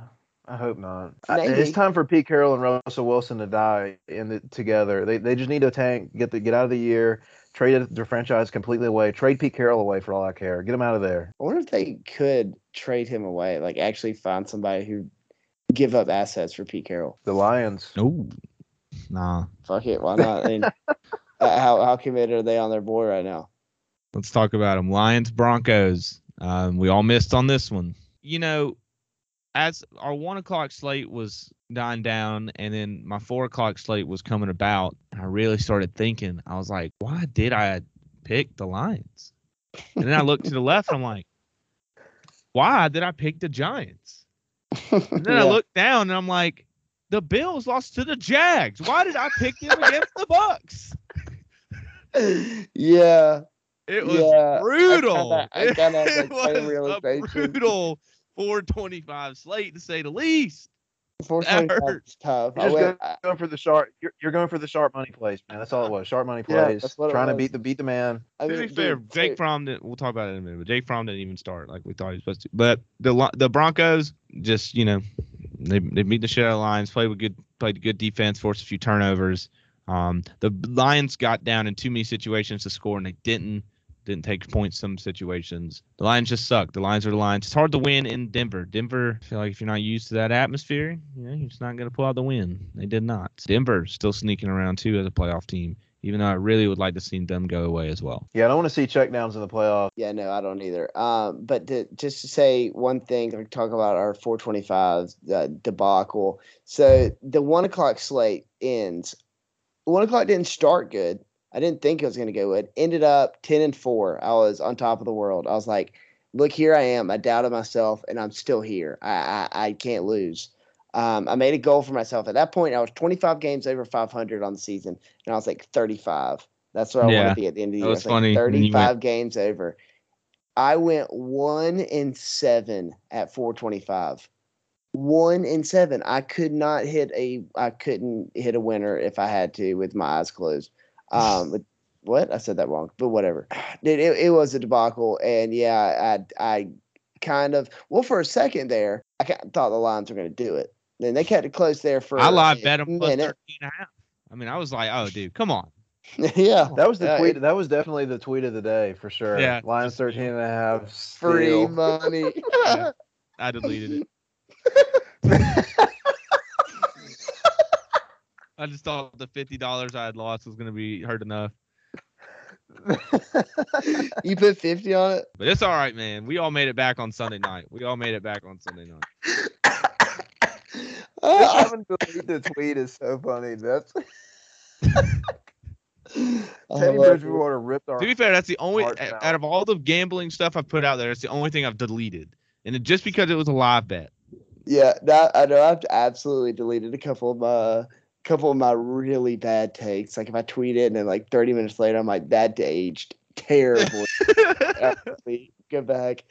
Speaker 3: I hope not. I, it's time for Pete Carroll and Russell Wilson to die in the, together. They they just need to tank, get the get out of the year, trade their franchise completely away, trade Pete Carroll away for all I care. Get him out of there.
Speaker 2: I wonder if they could trade him away, like actually find somebody who give up assets for Pete Carroll.
Speaker 3: The Lions.
Speaker 1: No, nah.
Speaker 2: Fuck it, why not? I mean, uh, how how committed are they on their boy right now?
Speaker 1: Let's talk about them. Lions, Broncos. Um, we all missed on this one. You know, as our one o'clock slate was dying down, and then my four o'clock slate was coming about, I really started thinking. I was like, why did I pick the Lions? And then I looked to the left. And I'm like, why did I pick the Giants? And then I
Speaker 2: Yeah.
Speaker 1: looked down, and I'm like, the Bills lost to the Jags. Why did I pick them against the Bucs?
Speaker 2: yeah,
Speaker 1: It was
Speaker 2: Yeah, I
Speaker 1: brutal.
Speaker 2: kinda- I kinda
Speaker 1: it was brutal 425 slate to say the least.
Speaker 2: four
Speaker 1: That
Speaker 2: twenty five
Speaker 1: hurt.
Speaker 2: is tough.
Speaker 3: You're just
Speaker 2: went, I,
Speaker 3: going for the sharp. You're, you're going for the sharp money plays, man. That's all it was. Sharp money
Speaker 2: Yeah,
Speaker 3: plays.
Speaker 2: that's what it
Speaker 3: trying to beat the beat the man.
Speaker 2: I
Speaker 1: to
Speaker 2: mean,
Speaker 1: be fair,
Speaker 2: dude,
Speaker 1: Jake
Speaker 2: dude,
Speaker 1: Fromm didn't. We'll talk about it in a minute, but Jake Fromm didn't even start like we thought he was supposed to. But the the Broncos just you know they they beat the shit out of Lions, played with good played good defense, forced a few turnovers. Um, the Lions got down in too many situations to score, and they didn't didn't take points some situations. The Lions just suck. The Lions are the Lions. It's hard to win in Denver. Denver, I feel like if you're not used to that atmosphere, you know, you're just not going to pull out the win. They did not. Denver still sneaking around too as a playoff team, even though I really would like to see them go away as well.
Speaker 3: Yeah, I don't want to see checkdowns in the playoffs.
Speaker 2: Yeah, no, I don't either. Um, but to, just to say one thing, we talk about our 425 uh, debacle. So the one o'clock slate ends. One o'clock didn't start good. I didn't think it was going to go good. Ended up 10 and 4. I was on top of the world. I was like, look, here I am. I doubted myself, and I'm still here. I, I, I can't lose. Um, I made a goal for myself. At that point, I was 25 games over 500 on the season, and I was like 35. That's where I want
Speaker 1: Yeah,
Speaker 2: to be at the end of the year.
Speaker 1: was
Speaker 2: like
Speaker 1: funny when
Speaker 2: 35
Speaker 1: went-
Speaker 2: games over. I went one and seven at 425. One and seven. I could not hit a. I couldn't hit a winner if I had to with my eyes closed. Um, but what I said that wrong, but whatever. Dude, it, it was a debacle, and yeah, I I kind of well for a second there, I thought the Lions were going to do it. Then they kept it close there for
Speaker 1: I live
Speaker 2: a
Speaker 1: bet them plus 13 and a half. I mean, I was like, oh, dude, come on.
Speaker 2: yeah,
Speaker 3: That was the
Speaker 2: Yeah,
Speaker 3: tweet. that was definitely the tweet of the day for sure.
Speaker 1: Yeah.
Speaker 3: Lions 13 and a half.
Speaker 2: free
Speaker 3: steal.
Speaker 2: money.
Speaker 1: Yeah. I deleted it. I just thought the fifty dollars I had lost was gonna be hurt enough.
Speaker 2: you put 50 on it?
Speaker 1: But it's all right, man. We all made it back on Sunday night. We all made it back on Sunday night.
Speaker 3: I
Speaker 2: Uh,
Speaker 3: having to delete the tweet is so funny. That's Teddy
Speaker 2: love
Speaker 3: Bridgewater ripped our.
Speaker 1: To be fair, that's the only out
Speaker 3: out.
Speaker 1: of all the gambling stuff I've put out there, it's the only thing I've deleted. And it, just because it was a live bet.
Speaker 2: Yeah, that, I know I've absolutely deleted a couple of my couple of my really bad takes. Like if I tweet it and then like 30 minutes later I'm like that aged terribly. Absolutely. Go back.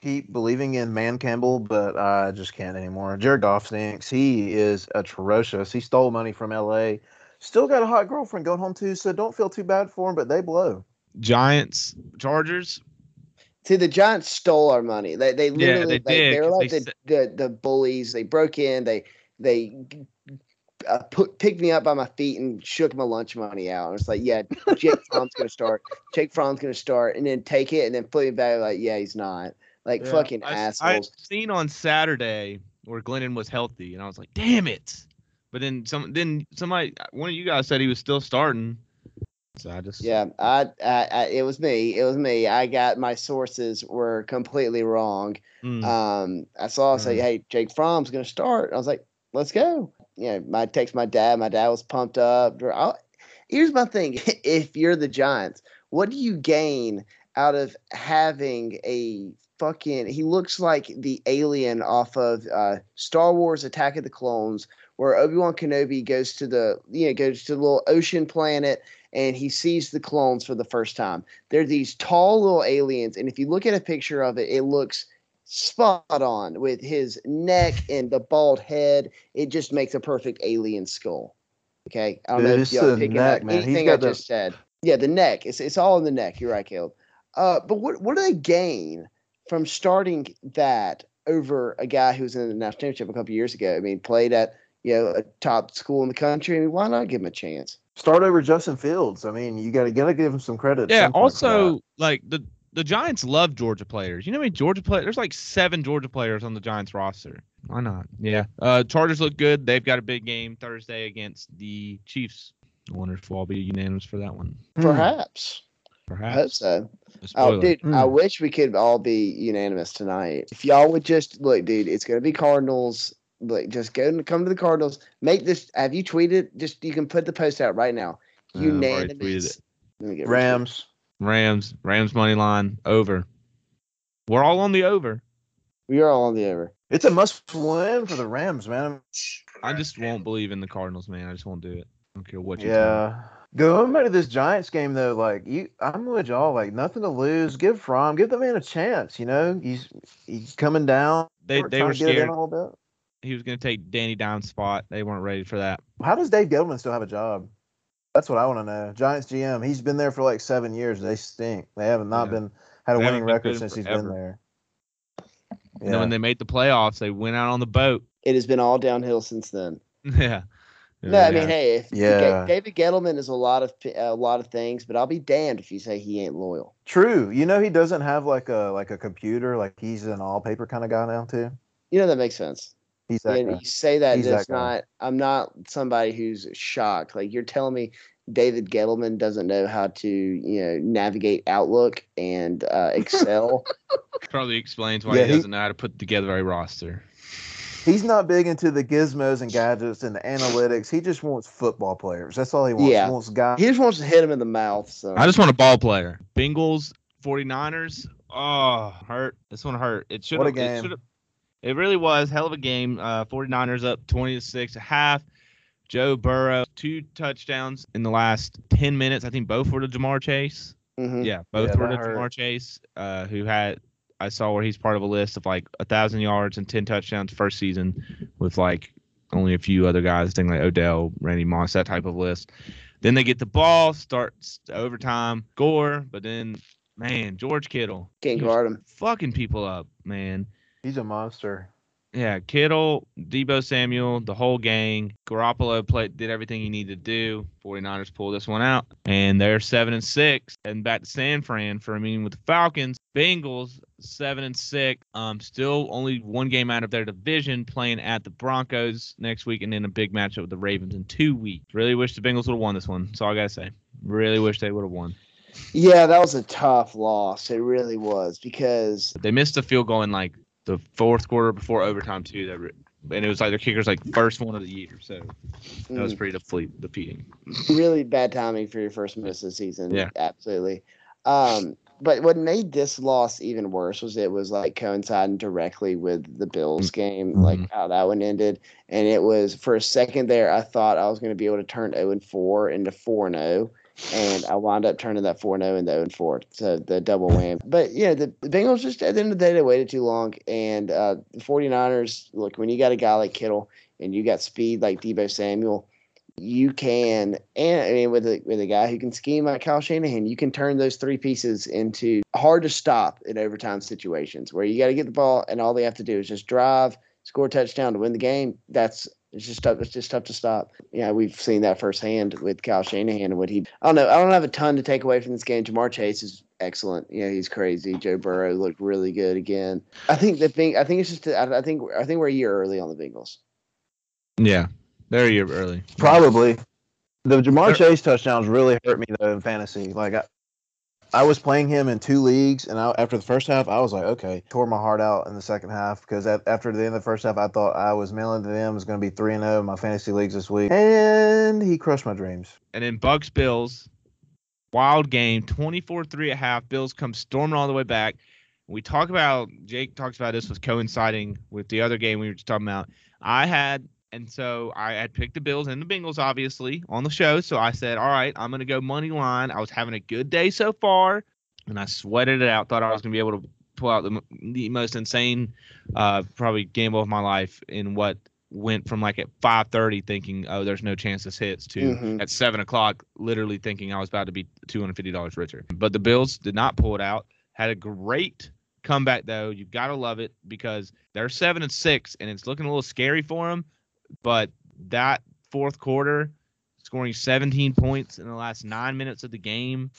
Speaker 3: keep believing in Dan Campbell, but I just can't anymore. Jared Goff stinks. He is atrocious. He stole money from LA. Still got a hot girlfriend going home too, so don't feel too bad for him, but they blow.
Speaker 1: Giants, Chargers.
Speaker 2: See, the Giants stole our money. They they
Speaker 1: Yeah,
Speaker 2: literally
Speaker 1: they did,
Speaker 2: they, were
Speaker 1: 'cause
Speaker 2: like
Speaker 1: they
Speaker 2: the, the the bullies. They broke in. They they uh, put picked me up by my feet and shook my lunch money out. And it's like, yeah, Jake Fromm's gonna start. Jake Fromm's gonna start, and then take it and then put it back. Like, yeah, he's not. Like
Speaker 3: Yeah,
Speaker 2: fucking
Speaker 1: I, I
Speaker 2: assholes.
Speaker 1: seen on Saturday where Glennon was healthy, and I was like, damn it. But then some then somebody one of you guys said he was still starting. So I just
Speaker 2: Yeah, I, I, I, it was me. It was me. I got my sources were completely wrong.
Speaker 1: Mm.
Speaker 2: Um, I saw say,
Speaker 3: Mm.
Speaker 2: hey, Jake Fromm's gonna start. I was like, let's go. Yeah, my text my dad. My dad was pumped up. i here's my thing: if you're the Giants, what do you gain out of having a fucking? He looks like the alien off of uh, Star Wars: Attack of the Clones, where Obi Wan Kenobi goes to the you know goes to the little ocean planet and he sees the clones for the first time. They're these tall little aliens, and if you look at a picture of it, it looks spot on with his neck and the bald head. It just makes a perfect alien skull. Okay, I don't know
Speaker 3: It's
Speaker 2: if y'all
Speaker 3: the
Speaker 2: picking
Speaker 3: neck,
Speaker 2: up
Speaker 3: man. He's
Speaker 2: anything I
Speaker 3: got the-
Speaker 2: just said. Yeah, the neck. It's it's all in the neck. You're right, Caleb. Uh, but what what do they gain from starting that over a guy who was in the national championship a couple years ago? I mean, played at you know a top school in the country. I mean, why not give him a chance?
Speaker 3: Start over Justin Fields. I mean, you got to gotta give him some credit.
Speaker 1: yeah.
Speaker 3: some point for that.
Speaker 1: Also, like the the Giants love Georgia players. You know how many Georgia players? There's like seven Georgia players on the Giants roster. Why not? Yeah. Uh, Chargers look good. They've got a big game Thursday against the Chiefs. I wonder if we'll all be unanimous for that one.
Speaker 3: Hmm.
Speaker 2: Perhaps. I hope
Speaker 1: Perhaps.
Speaker 2: so. Oh,
Speaker 1: spoiler.
Speaker 2: dude, I
Speaker 3: Hmm.
Speaker 2: wish we could all be unanimous tonight. If y'all would just look, dude, it's gonna be Cardinals. Like, just go and come to the Cardinals. Make this. Have you tweeted? Just you can put the post out right now.
Speaker 3: Yeah,
Speaker 1: I've already tweeted
Speaker 2: Unanimous.
Speaker 1: it.
Speaker 2: Let me get
Speaker 3: Rams.
Speaker 1: Rams. Rams money line over. We're all on the over.
Speaker 2: We are all on the over.
Speaker 3: It's a must win for the Rams, man.
Speaker 1: I just won't believe in the Cardinals, man. I just won't do it. I don't care what you.
Speaker 3: Yeah. Going back to this Giants game though, like you, I'm with y'all. Like nothing to lose. Give Fromm, give the man a chance. You know, he's he's coming down.
Speaker 1: They they were
Speaker 3: to get it in
Speaker 1: scared.
Speaker 3: a little bit.
Speaker 1: He was going to take Danny Dimes' spot. They weren't ready for that.
Speaker 3: How does Dave Gettleman still have a job? That's what I want to know. Giants GM. He's been there for like seven years. They stink. They haven't not
Speaker 1: Yeah.
Speaker 3: been had a
Speaker 1: They
Speaker 3: winning record
Speaker 1: good
Speaker 3: since he's been there. Yeah.
Speaker 1: And then when they made the playoffs, they went out on the boat.
Speaker 2: It has been all downhill since then.
Speaker 1: yeah.
Speaker 2: No, I mean, hey, if
Speaker 3: Yeah.
Speaker 2: David Gettleman is a lot of p- a lot of things, but I'll be damned if you say he ain't loyal.
Speaker 3: True. You know he doesn't have like a like a computer. Like he's an all paper kind of guy now too.
Speaker 2: You know that makes sense.
Speaker 3: He's that
Speaker 2: and
Speaker 3: guy.
Speaker 2: you say that
Speaker 3: He's
Speaker 2: it's
Speaker 3: that
Speaker 2: not i'm not somebody who's shocked like you're telling me david gettleman doesn't know how to you know navigate outlook and uh, excel
Speaker 1: Probably explains why
Speaker 3: Yeah,
Speaker 1: he
Speaker 3: he-
Speaker 1: doesn't know how to put together a roster.
Speaker 3: He's not big into the gizmos and gadgets and the analytics. He just wants football players. That's all he wants.
Speaker 2: Yeah.
Speaker 3: He wants guys.
Speaker 2: he just wants to hit him in the mouth so
Speaker 1: I just want a ball player. Bengals, 49ers. Oh, hurt. This one hurt. It should
Speaker 3: What a game.
Speaker 1: Should've- it really was. Hell of a game. Uh, 49ers up 20 to 6 at half. Joe Burrow, two touchdowns in the last 10 minutes. I think both were to Ja'Marr Chase.
Speaker 2: Mhm.
Speaker 1: Yeah, both
Speaker 3: Yeah,
Speaker 1: were to
Speaker 3: that hurt.
Speaker 1: Ja'Marr Chase, uh, who had I saw where he's part of a list of like a thousand yards and ten touchdowns first season, with like only a few other guys, things like Odell, Randy Moss, that type of list. Then they get the ball, starts overtime, gore, but then man, George Kittle
Speaker 2: can't guard him
Speaker 1: fucking people up, man.
Speaker 3: He's a monster.
Speaker 1: Yeah, Kittle, Deebo Samuel, the whole gang. Garoppolo played did everything he needed to do. 49ers pull this one out. And they're seven and six. And back to San Fran for a meeting with the Falcons. Bengals seven and six. Um, still only one game out of their division, playing at the Broncos next week, and then a big matchup with the Ravens in two weeks. Really wish the Bengals would have won this one. That's all I gotta say. Really wish they would have won.
Speaker 2: Yeah, that was a tough loss. It really was because
Speaker 1: They missed a field goal in like the fourth quarter before overtime too. That re- and it was like their kicker's like first one of the year, so that was
Speaker 2: mm,
Speaker 1: pretty defe- defeating.
Speaker 2: really bad timing for your first miss of the season.
Speaker 1: Yeah.
Speaker 2: absolutely. Um, but what made this loss even worse was it was like coinciding directly with the Bills game, like
Speaker 1: Mhm.
Speaker 2: how that one ended. And it was for a second there, I thought I was going to be able to turn 0 and 4 into 4 and 0. And I wound up turning that 4 0 into 0 4. So the double whammy. But yeah, the, the Bengals just at the end of the day, they waited too long. And uh, the 49ers, look, when you got a guy like Kittle and you got speed like Deebo Samuel, you can, and I mean, with a with a guy who can scheme like Kyle Shanahan, you can turn those three pieces into hard to stop in overtime situations where you got to get the ball and all they have to do is just drive, score a touchdown to win the game. That's it's just tough. It's just tough to stop. Yeah, we've seen that firsthand with Kyle Shanahan and what he. I don't know. I don't have a ton to take away from this game. Ja'Marr Chase is excellent. Yeah, he's crazy. Joe Burrow looked really good again. I think the thing. I think it's just. I, I think. I think we're a year early on the Bengals.
Speaker 1: Yeah, they're a year early.
Speaker 3: Probably. The
Speaker 1: Ja'Marr
Speaker 3: Chase touchdowns really hurt me though in fantasy. Like I, I was playing him in two leagues, and I, after the first half, I was like, okay, tore my heart out in the second half because at, after the end of the first half, I thought I was mailing to them was going to be three and zero in my fantasy leagues this week, and he crushed my dreams.
Speaker 1: And then Bucs Bills, wild game, 24-3 at half. Bills come storming all the way back. We talk about Jake talks about this was coinciding with the other game we were just talking about. I had and so I had picked the Bills and the Bengals obviously on the show. So I said, all right, I'm gonna go money line. I was having a good day so far, and I sweated it out. Thought I was gonna be able to pull out the, the most insane, uh, probably gamble of my life in what went from like at 5:30 thinking, oh, there's no chance this hits, to
Speaker 2: Mhm.
Speaker 1: at seven o'clock literally thinking I was about to be $250 richer. But the Bills did not pull it out. Had a great comeback though. You've got to love it because they're seven and six, and it's looking a little scary for them. But that fourth quarter, scoring 17 points in the last nine minutes of the game,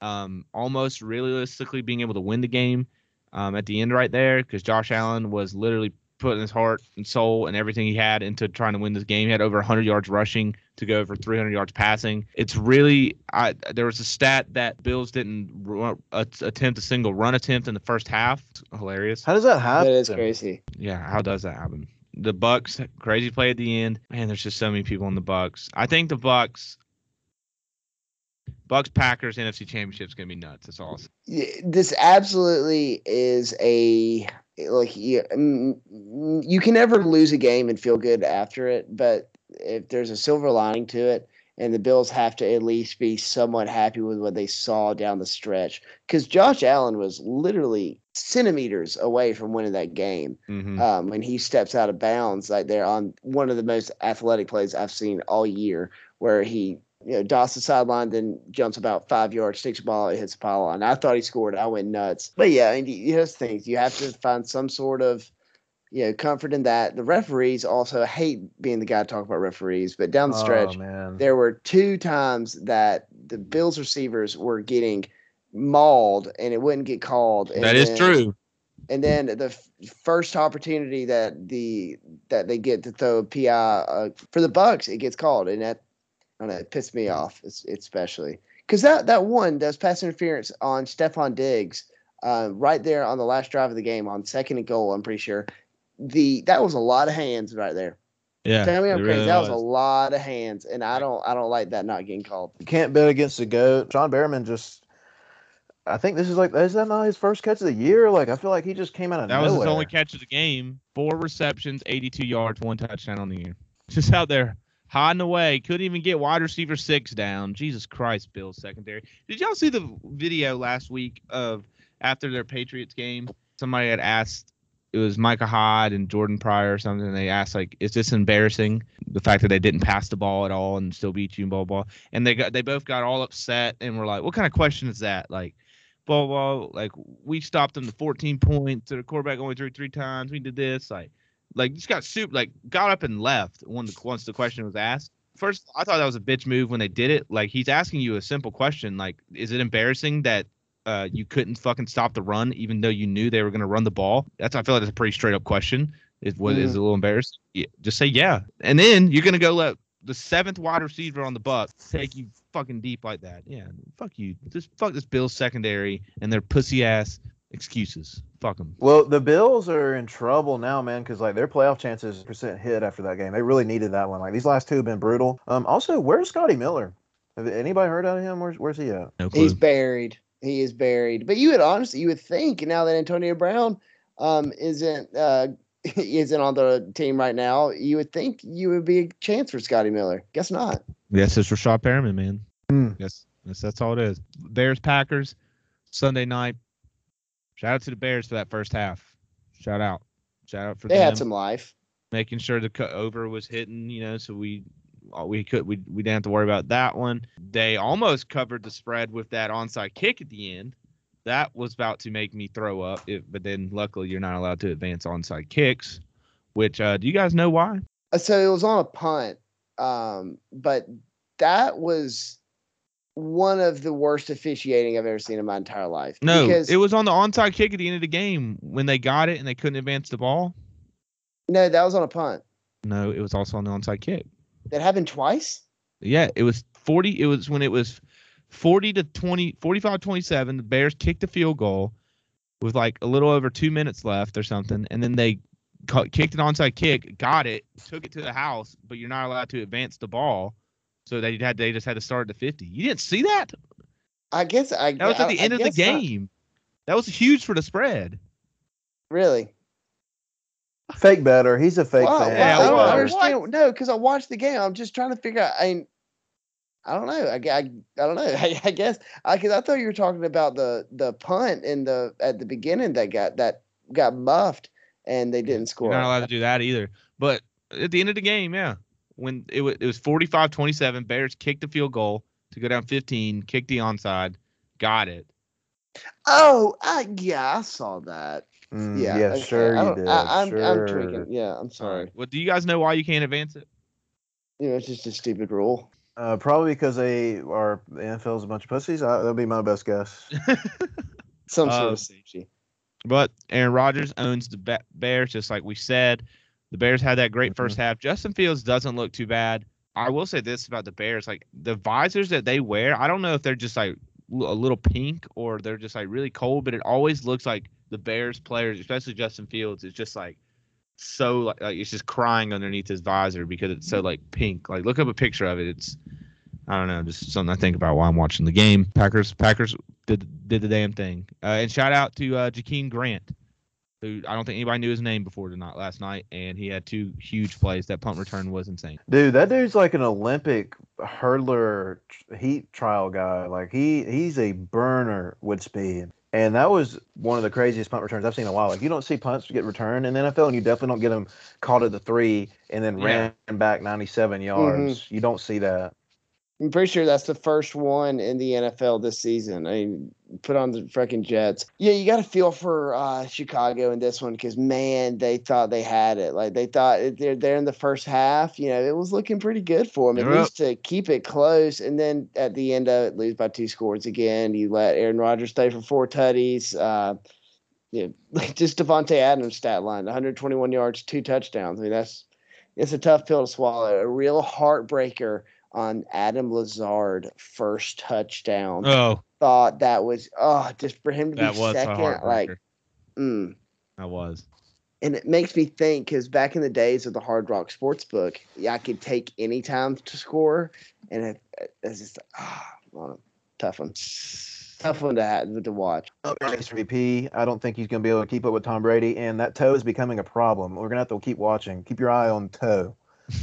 Speaker 1: um, almost realistically being able to win the game um, at the end right there because Josh Allen was literally putting his heart and soul and everything he had into trying to win this game. He had over 100 yards rushing to go over 300 yards passing. It's really I there was a stat that Bills didn't run, att- attempt a single run attempt in the first half. Hilarious.
Speaker 3: How does that happen?
Speaker 2: That is crazy.
Speaker 1: Yeah, how does that happen? The Bucs crazy play at the end. Man, there's just so many people in the Bucs. I think the Bucs Bucs Packers NFC Championship is gonna be nuts. Say.
Speaker 2: Yeah, this absolutely is a like you, you can never lose a game and feel good after it but if there's a silver lining to it and the bills have to at least be somewhat happy with what they saw down the stretch because josh allen was literally centimeters away from winning that game
Speaker 1: Mhm.
Speaker 2: um, when he steps out of bounds like there on one of the most athletic plays I've seen all year, where he you know dots the sideline, then jumps about five yards, takes the ball, it hits the pylon. I thought he scored. I went nuts. But yeah, mean, you just things you have to find some sort of you know comfort in that. The referees also I hate being the guy to talk about referees, but down the stretch,
Speaker 3: Oh man.
Speaker 2: there were two times that the Bills receivers were getting mauled and it wouldn't get called. and
Speaker 1: That is
Speaker 2: then-
Speaker 1: true.
Speaker 2: and then the f- first opportunity that the that they get to throw a pi uh, for the Bucs it gets called and that I don't know it pissed me off it's, especially because that that one that was pass interference on Stefon Diggs uh, right there on the last drive of the game on second and goal I'm pretty sure the that was a lot of hands right there
Speaker 1: Yeah.
Speaker 2: tell me I'm crazy
Speaker 1: really
Speaker 2: that was a lot of hands and I don't I don't like that not getting called
Speaker 3: You can't bet against the goat. John Behrman just. I think this is like is that not his first catch of the year? Like I feel like he just came out of nowhere.
Speaker 1: That
Speaker 3: nowhere.
Speaker 1: was his only catch of the game. Four receptions, 82 yards, one touchdown on the year. Just out there hiding away. Couldn't even get wide receiver six down. Jesus Christ, Bills secondary. Did y'all see the video last week of after their Patriots game? Somebody had asked. It was Micah Hyde and Jordan Poyer or something. And they asked like, "Is this embarrassing? The fact that they didn't pass the ball at all and still beat you and blah blah." And they got they both got all upset and were like, "What kind of question is that?" Like, blah blah. Like we stopped them to 14 points. The quarterback only threw three times. We did this. Like, like just got soup. Like got up and left when the once the question was asked. First, I thought that was a bitch move when they did it. Like he's asking you a simple question. Like, is it embarrassing that uh, you couldn't fucking stop the run, even though you knew they were going to run the ball? That's I feel like that's a pretty straight up question. Is what is
Speaker 2: Mm.
Speaker 1: a little embarrassed? Yeah, just say yeah, and then you're going to go let the seventh wide receiver on the Bucs take you fucking deep like that. Yeah, fuck you. Just fuck this Bills secondary and their pussy ass excuses. Fuck them.
Speaker 3: Well, the Bills are in trouble now, man, because like their playoff chances percent hit after that game. They really needed that one. Like these last two have been brutal. Um, also, where's Scotty Miller? Have anybody heard out of him? Where's Where's he at?
Speaker 1: No clue.
Speaker 2: He's buried. He is buried. But you would honestly, you would think now that Antonio Brown um, isn't uh, isn't on the team right now, you would think you would be a chance for Scotty Miller. Guess not.
Speaker 1: Yes, it's Breshad Perriman, man.
Speaker 3: Hmm.
Speaker 1: Yes, yes, that's all it is. Bears Packers Sunday night. Shout out to the Bears for that first half. Shout out, shout out for
Speaker 2: They
Speaker 1: them
Speaker 2: had some life.
Speaker 1: making sure the cut over was hitting. You know, so we we could we we didn't have to worry about that one. They almost covered the spread with that onside kick at the end. That was about to make me throw up. It, but then luckily you're not allowed to advance onside kicks. Which uh, do you guys know why?
Speaker 2: Uh, So it was on a punt, um, but that was one of the worst officiating I've ever seen in my entire life.
Speaker 1: No,
Speaker 2: because
Speaker 1: it was on the onside kick at the end of the game when they got it and they couldn't advance the ball.
Speaker 2: no, that was on a punt.
Speaker 1: No, it was also on the onside kick.
Speaker 2: That happened twice.
Speaker 1: Yeah, it was 40. It was when it was 40 to 20, 45 27. The Bears kicked the field goal with like a little over two minutes left or something. And then they kicked an onside kick, got it, took it to the house, but you're not allowed to advance the ball. So they had they just had to start at the 50. You didn't see that?
Speaker 2: I guess I.
Speaker 1: That was at the
Speaker 2: I
Speaker 1: end of the
Speaker 2: guess not.
Speaker 1: game. That was huge for the spread.
Speaker 2: Really?
Speaker 3: Fake better. He's a fake
Speaker 2: Well,
Speaker 3: fan.
Speaker 1: Yeah,
Speaker 2: well, I don't
Speaker 1: well,
Speaker 2: understand. No, because I watched the game. I'm just trying to figure out. I, mean, I don't know. I, I, I don't know. I, I guess because I, thought you were talking about the the punt in the at the beginning that got that got muffed and they didn't score.
Speaker 1: You're not allowed to do that either. But at the end of the game, yeah, when it was it was 45-27, Bears kicked the field goal to go down 15, kicked the onside, got it.
Speaker 2: Oh, I, yeah, I saw that.
Speaker 3: Mm,
Speaker 2: Yeah,
Speaker 3: yeah,
Speaker 2: okay,
Speaker 3: sure you did.
Speaker 2: I, I'm,
Speaker 3: sure.
Speaker 2: I'm tweaking. Yeah, I'm sorry.
Speaker 1: Well, do you guys know why you can't advance it?
Speaker 2: You know, it's just a stupid rule.
Speaker 3: Uh, probably because they are the NFL's a bunch of pussies. I, that'll be my best guess.
Speaker 2: Some sort
Speaker 1: Uh,
Speaker 2: of safety.
Speaker 1: But Aaron Rodgers owns the Bears, just like we said. The Bears had that great first half. Justin Fields doesn't look too bad. I will say this about the Bears: like the visors that they wear, I don't know if they're just like a little pink or they're just like really cold, but it always looks like the Bears players, especially Justin Fields, is just like so like, like it's just crying underneath his visor because it's so like pink. Like look up a picture of it. It's I don't know, just something I think about while I'm watching the game. Packers Packers did did the damn thing. Uh, and shout out to uh, Jakeem Grant, who I don't think anybody knew his name before tonight last night, and he had two huge plays. That punt return was insane.
Speaker 3: Dude, that dude's like an Olympic hurdler heat trial guy. Like he he's a burner with speed. And that was one of the craziest punt returns I've seen in a while. Like you don't see punts get returned in the NFL, and you definitely don't get them caught at the three and then
Speaker 1: Yeah.
Speaker 3: ran back 97 mm-hmm. yards. You don't see that.
Speaker 2: I'm pretty sure that's the first one in the NFL this season. I mean, put on the freaking Jets. Yeah, you got to feel for uh, Chicago in this one because man, they thought they had it. Like they thought they're there in the first half. You know, it was looking pretty good for them at
Speaker 1: Yep.
Speaker 2: least to keep it close. And then at the end of it, lose by two scores again. You let Aaron Rodgers stay for four tutties. Uh, yeah, like just Davante Adams stat line: 121 yards, two touchdowns. I mean, that's it's a tough pill to swallow. A real heartbreaker on Adam Lazard first touchdown.
Speaker 1: Oh,
Speaker 2: Thought that was oh just for him to
Speaker 1: that
Speaker 2: be
Speaker 1: was
Speaker 2: second,
Speaker 1: heartbreaker.
Speaker 2: like mm.
Speaker 1: that was.
Speaker 2: and it makes me think because back in the days of the Hard Rock Sportsbook, yeah, I could take any time to score, and it, it's just ah, well, tough one, tough one to have, to watch.
Speaker 3: MVP, I don't think he's going to be able to keep up with Tom Brady, and that toe is becoming a problem. We're going to have to keep watching. Keep your eye on toe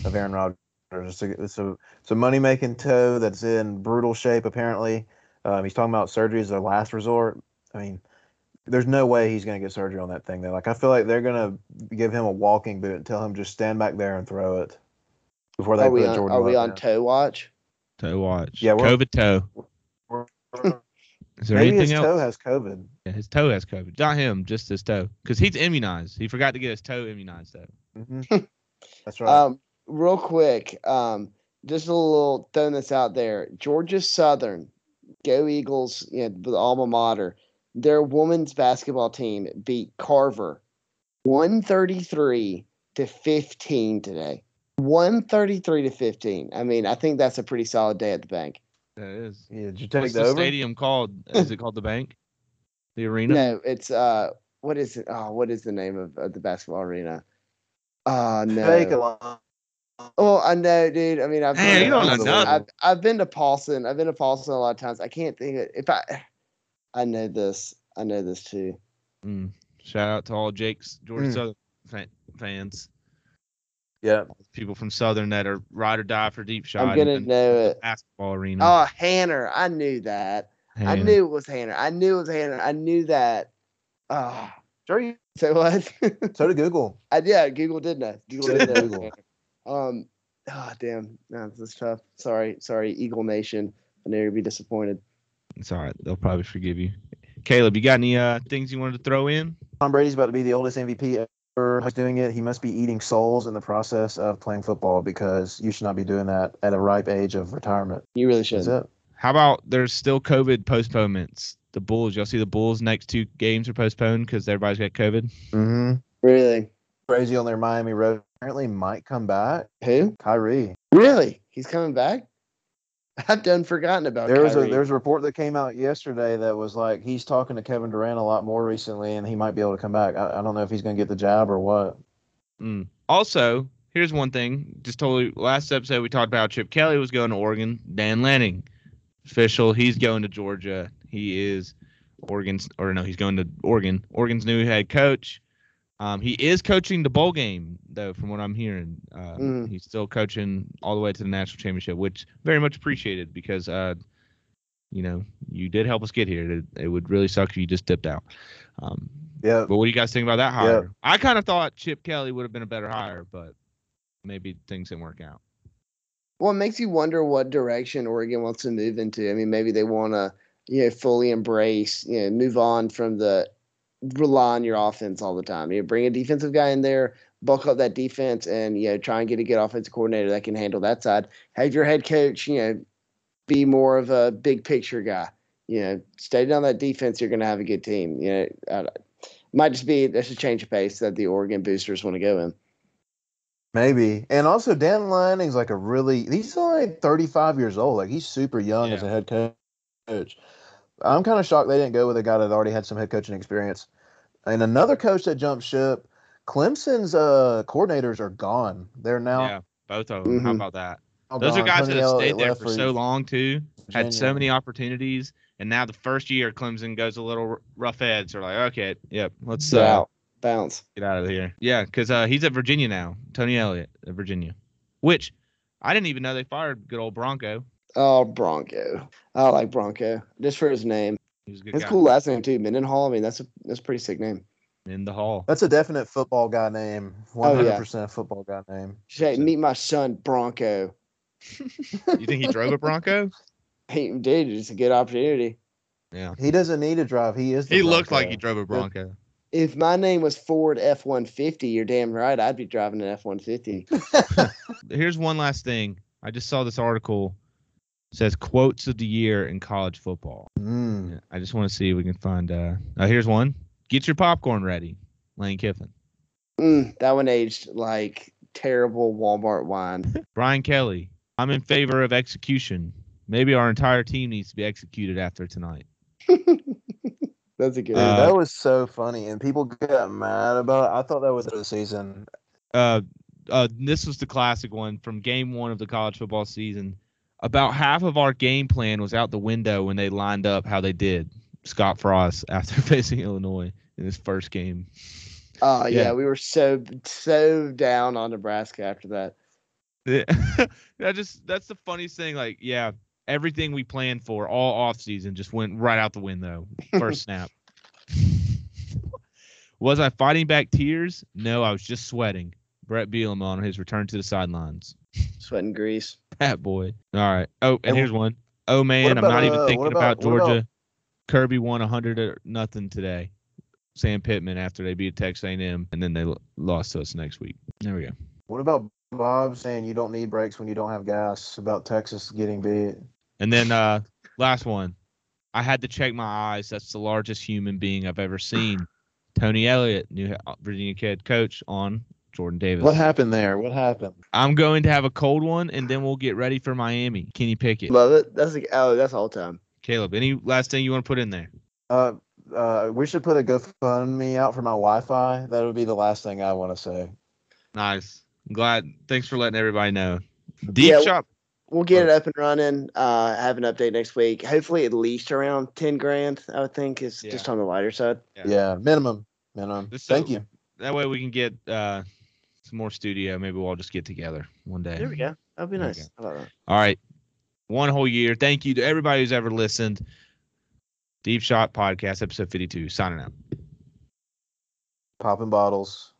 Speaker 3: of Aaron Rodgers. It's a, it's a, it's a money making toe that's in brutal shape, apparently. Um, he's talking about surgery as a last resort. I mean, there's no way he's going to get surgery on that thing. Though. Like, I feel like they're going to give him a walking boot and tell him just stand back there and throw it before they
Speaker 2: Are we
Speaker 3: put
Speaker 2: on?
Speaker 3: Jordan
Speaker 2: Are we on
Speaker 3: in.
Speaker 2: toe watch?
Speaker 1: Toe watch.
Speaker 3: Yeah, we're-
Speaker 1: COVID toe. Is there
Speaker 3: Maybe
Speaker 1: anything
Speaker 3: his
Speaker 1: else?
Speaker 3: toe has COVID.
Speaker 1: Yeah, his toe has COVID. Not him, just his toe. Because he's immunized. He forgot to get his toe immunized though.
Speaker 3: hmm That's right.
Speaker 2: Um, real quick, um, just a little throwing this out there. Georgia Southern go Eagles, you know, the alma mater. Their women's basketball team beat Carver 133 to 15 today. 133 to 15. I mean, I think that's a pretty solid day at the bank.
Speaker 1: That is.
Speaker 3: Yeah, did you take
Speaker 1: What's
Speaker 3: the,
Speaker 1: the
Speaker 3: over?
Speaker 1: stadium called? Is it called the bank? The arena?
Speaker 2: No, it's uh what is it? Oh, what is the name of, of the basketball arena? Oh no.
Speaker 3: Fake alarm.
Speaker 2: Oh, I know, dude. I mean, I've
Speaker 1: Man,
Speaker 2: been,
Speaker 1: you don't
Speaker 3: know
Speaker 2: I've. I've, I've been to Paulson. I've been to Paulson a lot of times. I can't think of it. If I, I know this. I know this too.
Speaker 1: Mm. Shout out to all Jake's Georgia
Speaker 3: Mm.
Speaker 1: Southern fan, fans.
Speaker 3: Yeah.
Speaker 1: People from Southern that are ride or die for deep shot.
Speaker 2: I'm gonna know it.
Speaker 1: Basketball arena.
Speaker 2: Oh, Hanner. I knew that. I knew it was Hanner. I knew it was Hanner. I knew that. Oh,
Speaker 3: Sure. You,
Speaker 2: so what?
Speaker 3: so did Google.
Speaker 2: I, yeah, Google did know. Google did
Speaker 3: did
Speaker 2: know.
Speaker 3: Google.
Speaker 2: Um, oh damn, no, this is tough. Sorry, sorry, Eagle Nation. I know you'd be disappointed.
Speaker 1: It's all right. They'll probably forgive you. Caleb, you got any uh things you wanted to throw in?
Speaker 3: Tom Brady's about to be the oldest MVP ever. He's doing it. He must be eating souls in the process of playing football because you should not be doing that at a ripe age of retirement.
Speaker 2: You really should.
Speaker 3: That's it.
Speaker 1: How about there's still COVID postponements? The Bulls, y'all see the Bulls' next two games are postponed because everybody's got COVID.
Speaker 3: Mm-hmm.
Speaker 2: Really?
Speaker 3: Crazy on their Miami road. Apparently might come back.
Speaker 2: Who?
Speaker 3: Kyrie.
Speaker 2: Really? He's coming back? I've done forgotten about.
Speaker 3: There was a
Speaker 2: Kyrie.
Speaker 3: there's a report that came out yesterday that was like he's talking to Kevin Durant a lot more recently, and he might be able to come back. I, I don't know if he's going to get the jab or what.
Speaker 1: Mm. Also, here's one thing. Just totally. Last episode we talked about Chip Kelly was going to Oregon. Dan Lanning, official. He's going to Georgia. He is Oregon's, or no, he's going to Oregon. Oregon's new head coach. Um, he is coaching the bowl game though, from what I'm hearing. Uh,
Speaker 2: Mm.
Speaker 1: He's still coaching all the way to the national championship, which very much appreciated because, uh, you know, you did help us get here. It, it would really suck if you just dipped out. Um,
Speaker 3: Yeah.
Speaker 1: but what do you guys think about that hire? I kind of thought Chip Kelly would have been a better hire, but maybe things didn't work out.
Speaker 2: Well, it makes you wonder what direction Oregon wants to move into. I mean, maybe they want to, you know, fully embrace, you know, move on from the rely on your offense all the time. You know, bring a defensive guy in there, bulk up that defense, and you know, try and get a good offensive coordinator that can handle that side. Have your head coach, you know, be more of a big picture guy. You know, stay down that defense. You're going to have a good team. You know, I, might just be that's a change of pace that the Oregon boosters want to go in.
Speaker 3: Maybe. And also Dan Lanning's like a really he's only 35 years old. Like he's super young as a head co- coach. I'm kind of shocked they didn't go with a guy that already had some head coaching experience. And another coach that jumped ship, Clemson's uh coordinators are gone. They're now
Speaker 1: yeah, both of them. How
Speaker 2: Mhm.
Speaker 1: about that?
Speaker 3: all
Speaker 1: Those are guys
Speaker 3: Tony
Speaker 1: that have stayed there for so long too. Had so many opportunities, and now the first year Clemson goes a little r- rough edge. They're like, okay, yep, let's
Speaker 2: Get
Speaker 1: uh,
Speaker 2: out, bounce.
Speaker 1: get out of here. Yeah, because uh, he's at Virginia now. Tony Elliott at Virginia, which I didn't even know they fired good old Bronco.
Speaker 2: Oh, Bronco. I like Bronco just for his name.
Speaker 1: He was a good
Speaker 2: His
Speaker 1: guy
Speaker 2: cool last name too, Mendenhall. I mean, that's a that's a pretty sick name.
Speaker 1: in the hall.
Speaker 3: That's a definite football guy name.
Speaker 2: Oh, yeah.
Speaker 3: 100% football guy name.
Speaker 2: Say, meet my son Bronco.
Speaker 1: You think he drove a Bronco?
Speaker 2: Hey, dude, it's a good opportunity.
Speaker 1: Yeah.
Speaker 3: He doesn't need to drive. He is the
Speaker 1: He looked like he drove a Bronco.
Speaker 2: If my name was Ford F one fifty, you're damn right, I'd be driving an F one fifty.
Speaker 1: Here's one last thing. I just saw this article. It says quotes of the year in college football.
Speaker 3: Mm.
Speaker 1: I just want to see if we can find. Uh, uh, here's one. Get your popcorn ready, Lane Kiffin.
Speaker 2: Mm, that one aged like terrible Walmart wine.
Speaker 1: Brian Kelly. I'm in favor of execution. Maybe our entire team needs to be executed after tonight.
Speaker 2: That's a good.
Speaker 3: Dude,
Speaker 1: Uh,
Speaker 3: that was so funny, and people got mad about it. I thought that was the season.
Speaker 1: Uh, uh, this was the classic one from game one of the college football season. About half of our game plan was out the window when they lined up how they did. Scott Frost after facing Illinois in his first game.
Speaker 2: oh yeah.
Speaker 1: yeah.
Speaker 2: we were so so down on Nebraska after that.
Speaker 1: Yeah. that just that's the funniest thing. Like, yeah, everything we planned for all off season just went right out the window. First snap. was I fighting back tears? No, I was just sweating. Bret Bielema on his return to the sidelines.
Speaker 2: Sweating grease.
Speaker 1: That boy. All right. Oh, and
Speaker 3: And
Speaker 1: here's one. Oh man, I'm not even
Speaker 3: uh,
Speaker 1: thinking about,
Speaker 3: about- what about-
Speaker 1: Georgia. Kirby won 100 or nothing today. Sam Pittman after they beat Texas A&M, and then they lost to us next week. There we go.
Speaker 3: What about Bob saying you don't need brakes when you don't have gas? About Texas getting beat.
Speaker 1: And then uh last one. I had to check my eyes. That's the largest human being I've ever seen. Tony Elliott, new Virginia head coach, on Jordan Davis.
Speaker 3: What happened there? What happened?
Speaker 1: I'm going to have a cold one, and then we'll get ready for Miami. Kenny Pickett.
Speaker 2: Love it. That's like oh, that's all time.
Speaker 1: Caleb, any last thing you want to put in there?
Speaker 3: Uh, uh, we should put a GoFundMe out for my Wi-Fi. That would be the last thing I want to say.
Speaker 1: Nice. I'm glad. Thanks for letting everybody know. Deep
Speaker 2: Yeah,
Speaker 1: shop.
Speaker 2: We'll get it up and running. Uh, have an update next week. Hopefully, at least around ten grand. I would think is
Speaker 1: Yeah.
Speaker 2: just on the lighter side.
Speaker 1: Yeah.
Speaker 3: Yeah, minimum, minimum.
Speaker 1: This-
Speaker 3: Thank you.
Speaker 1: That way we can get uh, some more studio. Maybe we'll all just get together one day.
Speaker 2: There we go. That'd be
Speaker 1: There
Speaker 2: nice. How about that?
Speaker 1: All right. One whole year. Thank you to everybody who's ever listened. Deep Shot Podcast, episode 52. Signing out.
Speaker 3: Popping bottles.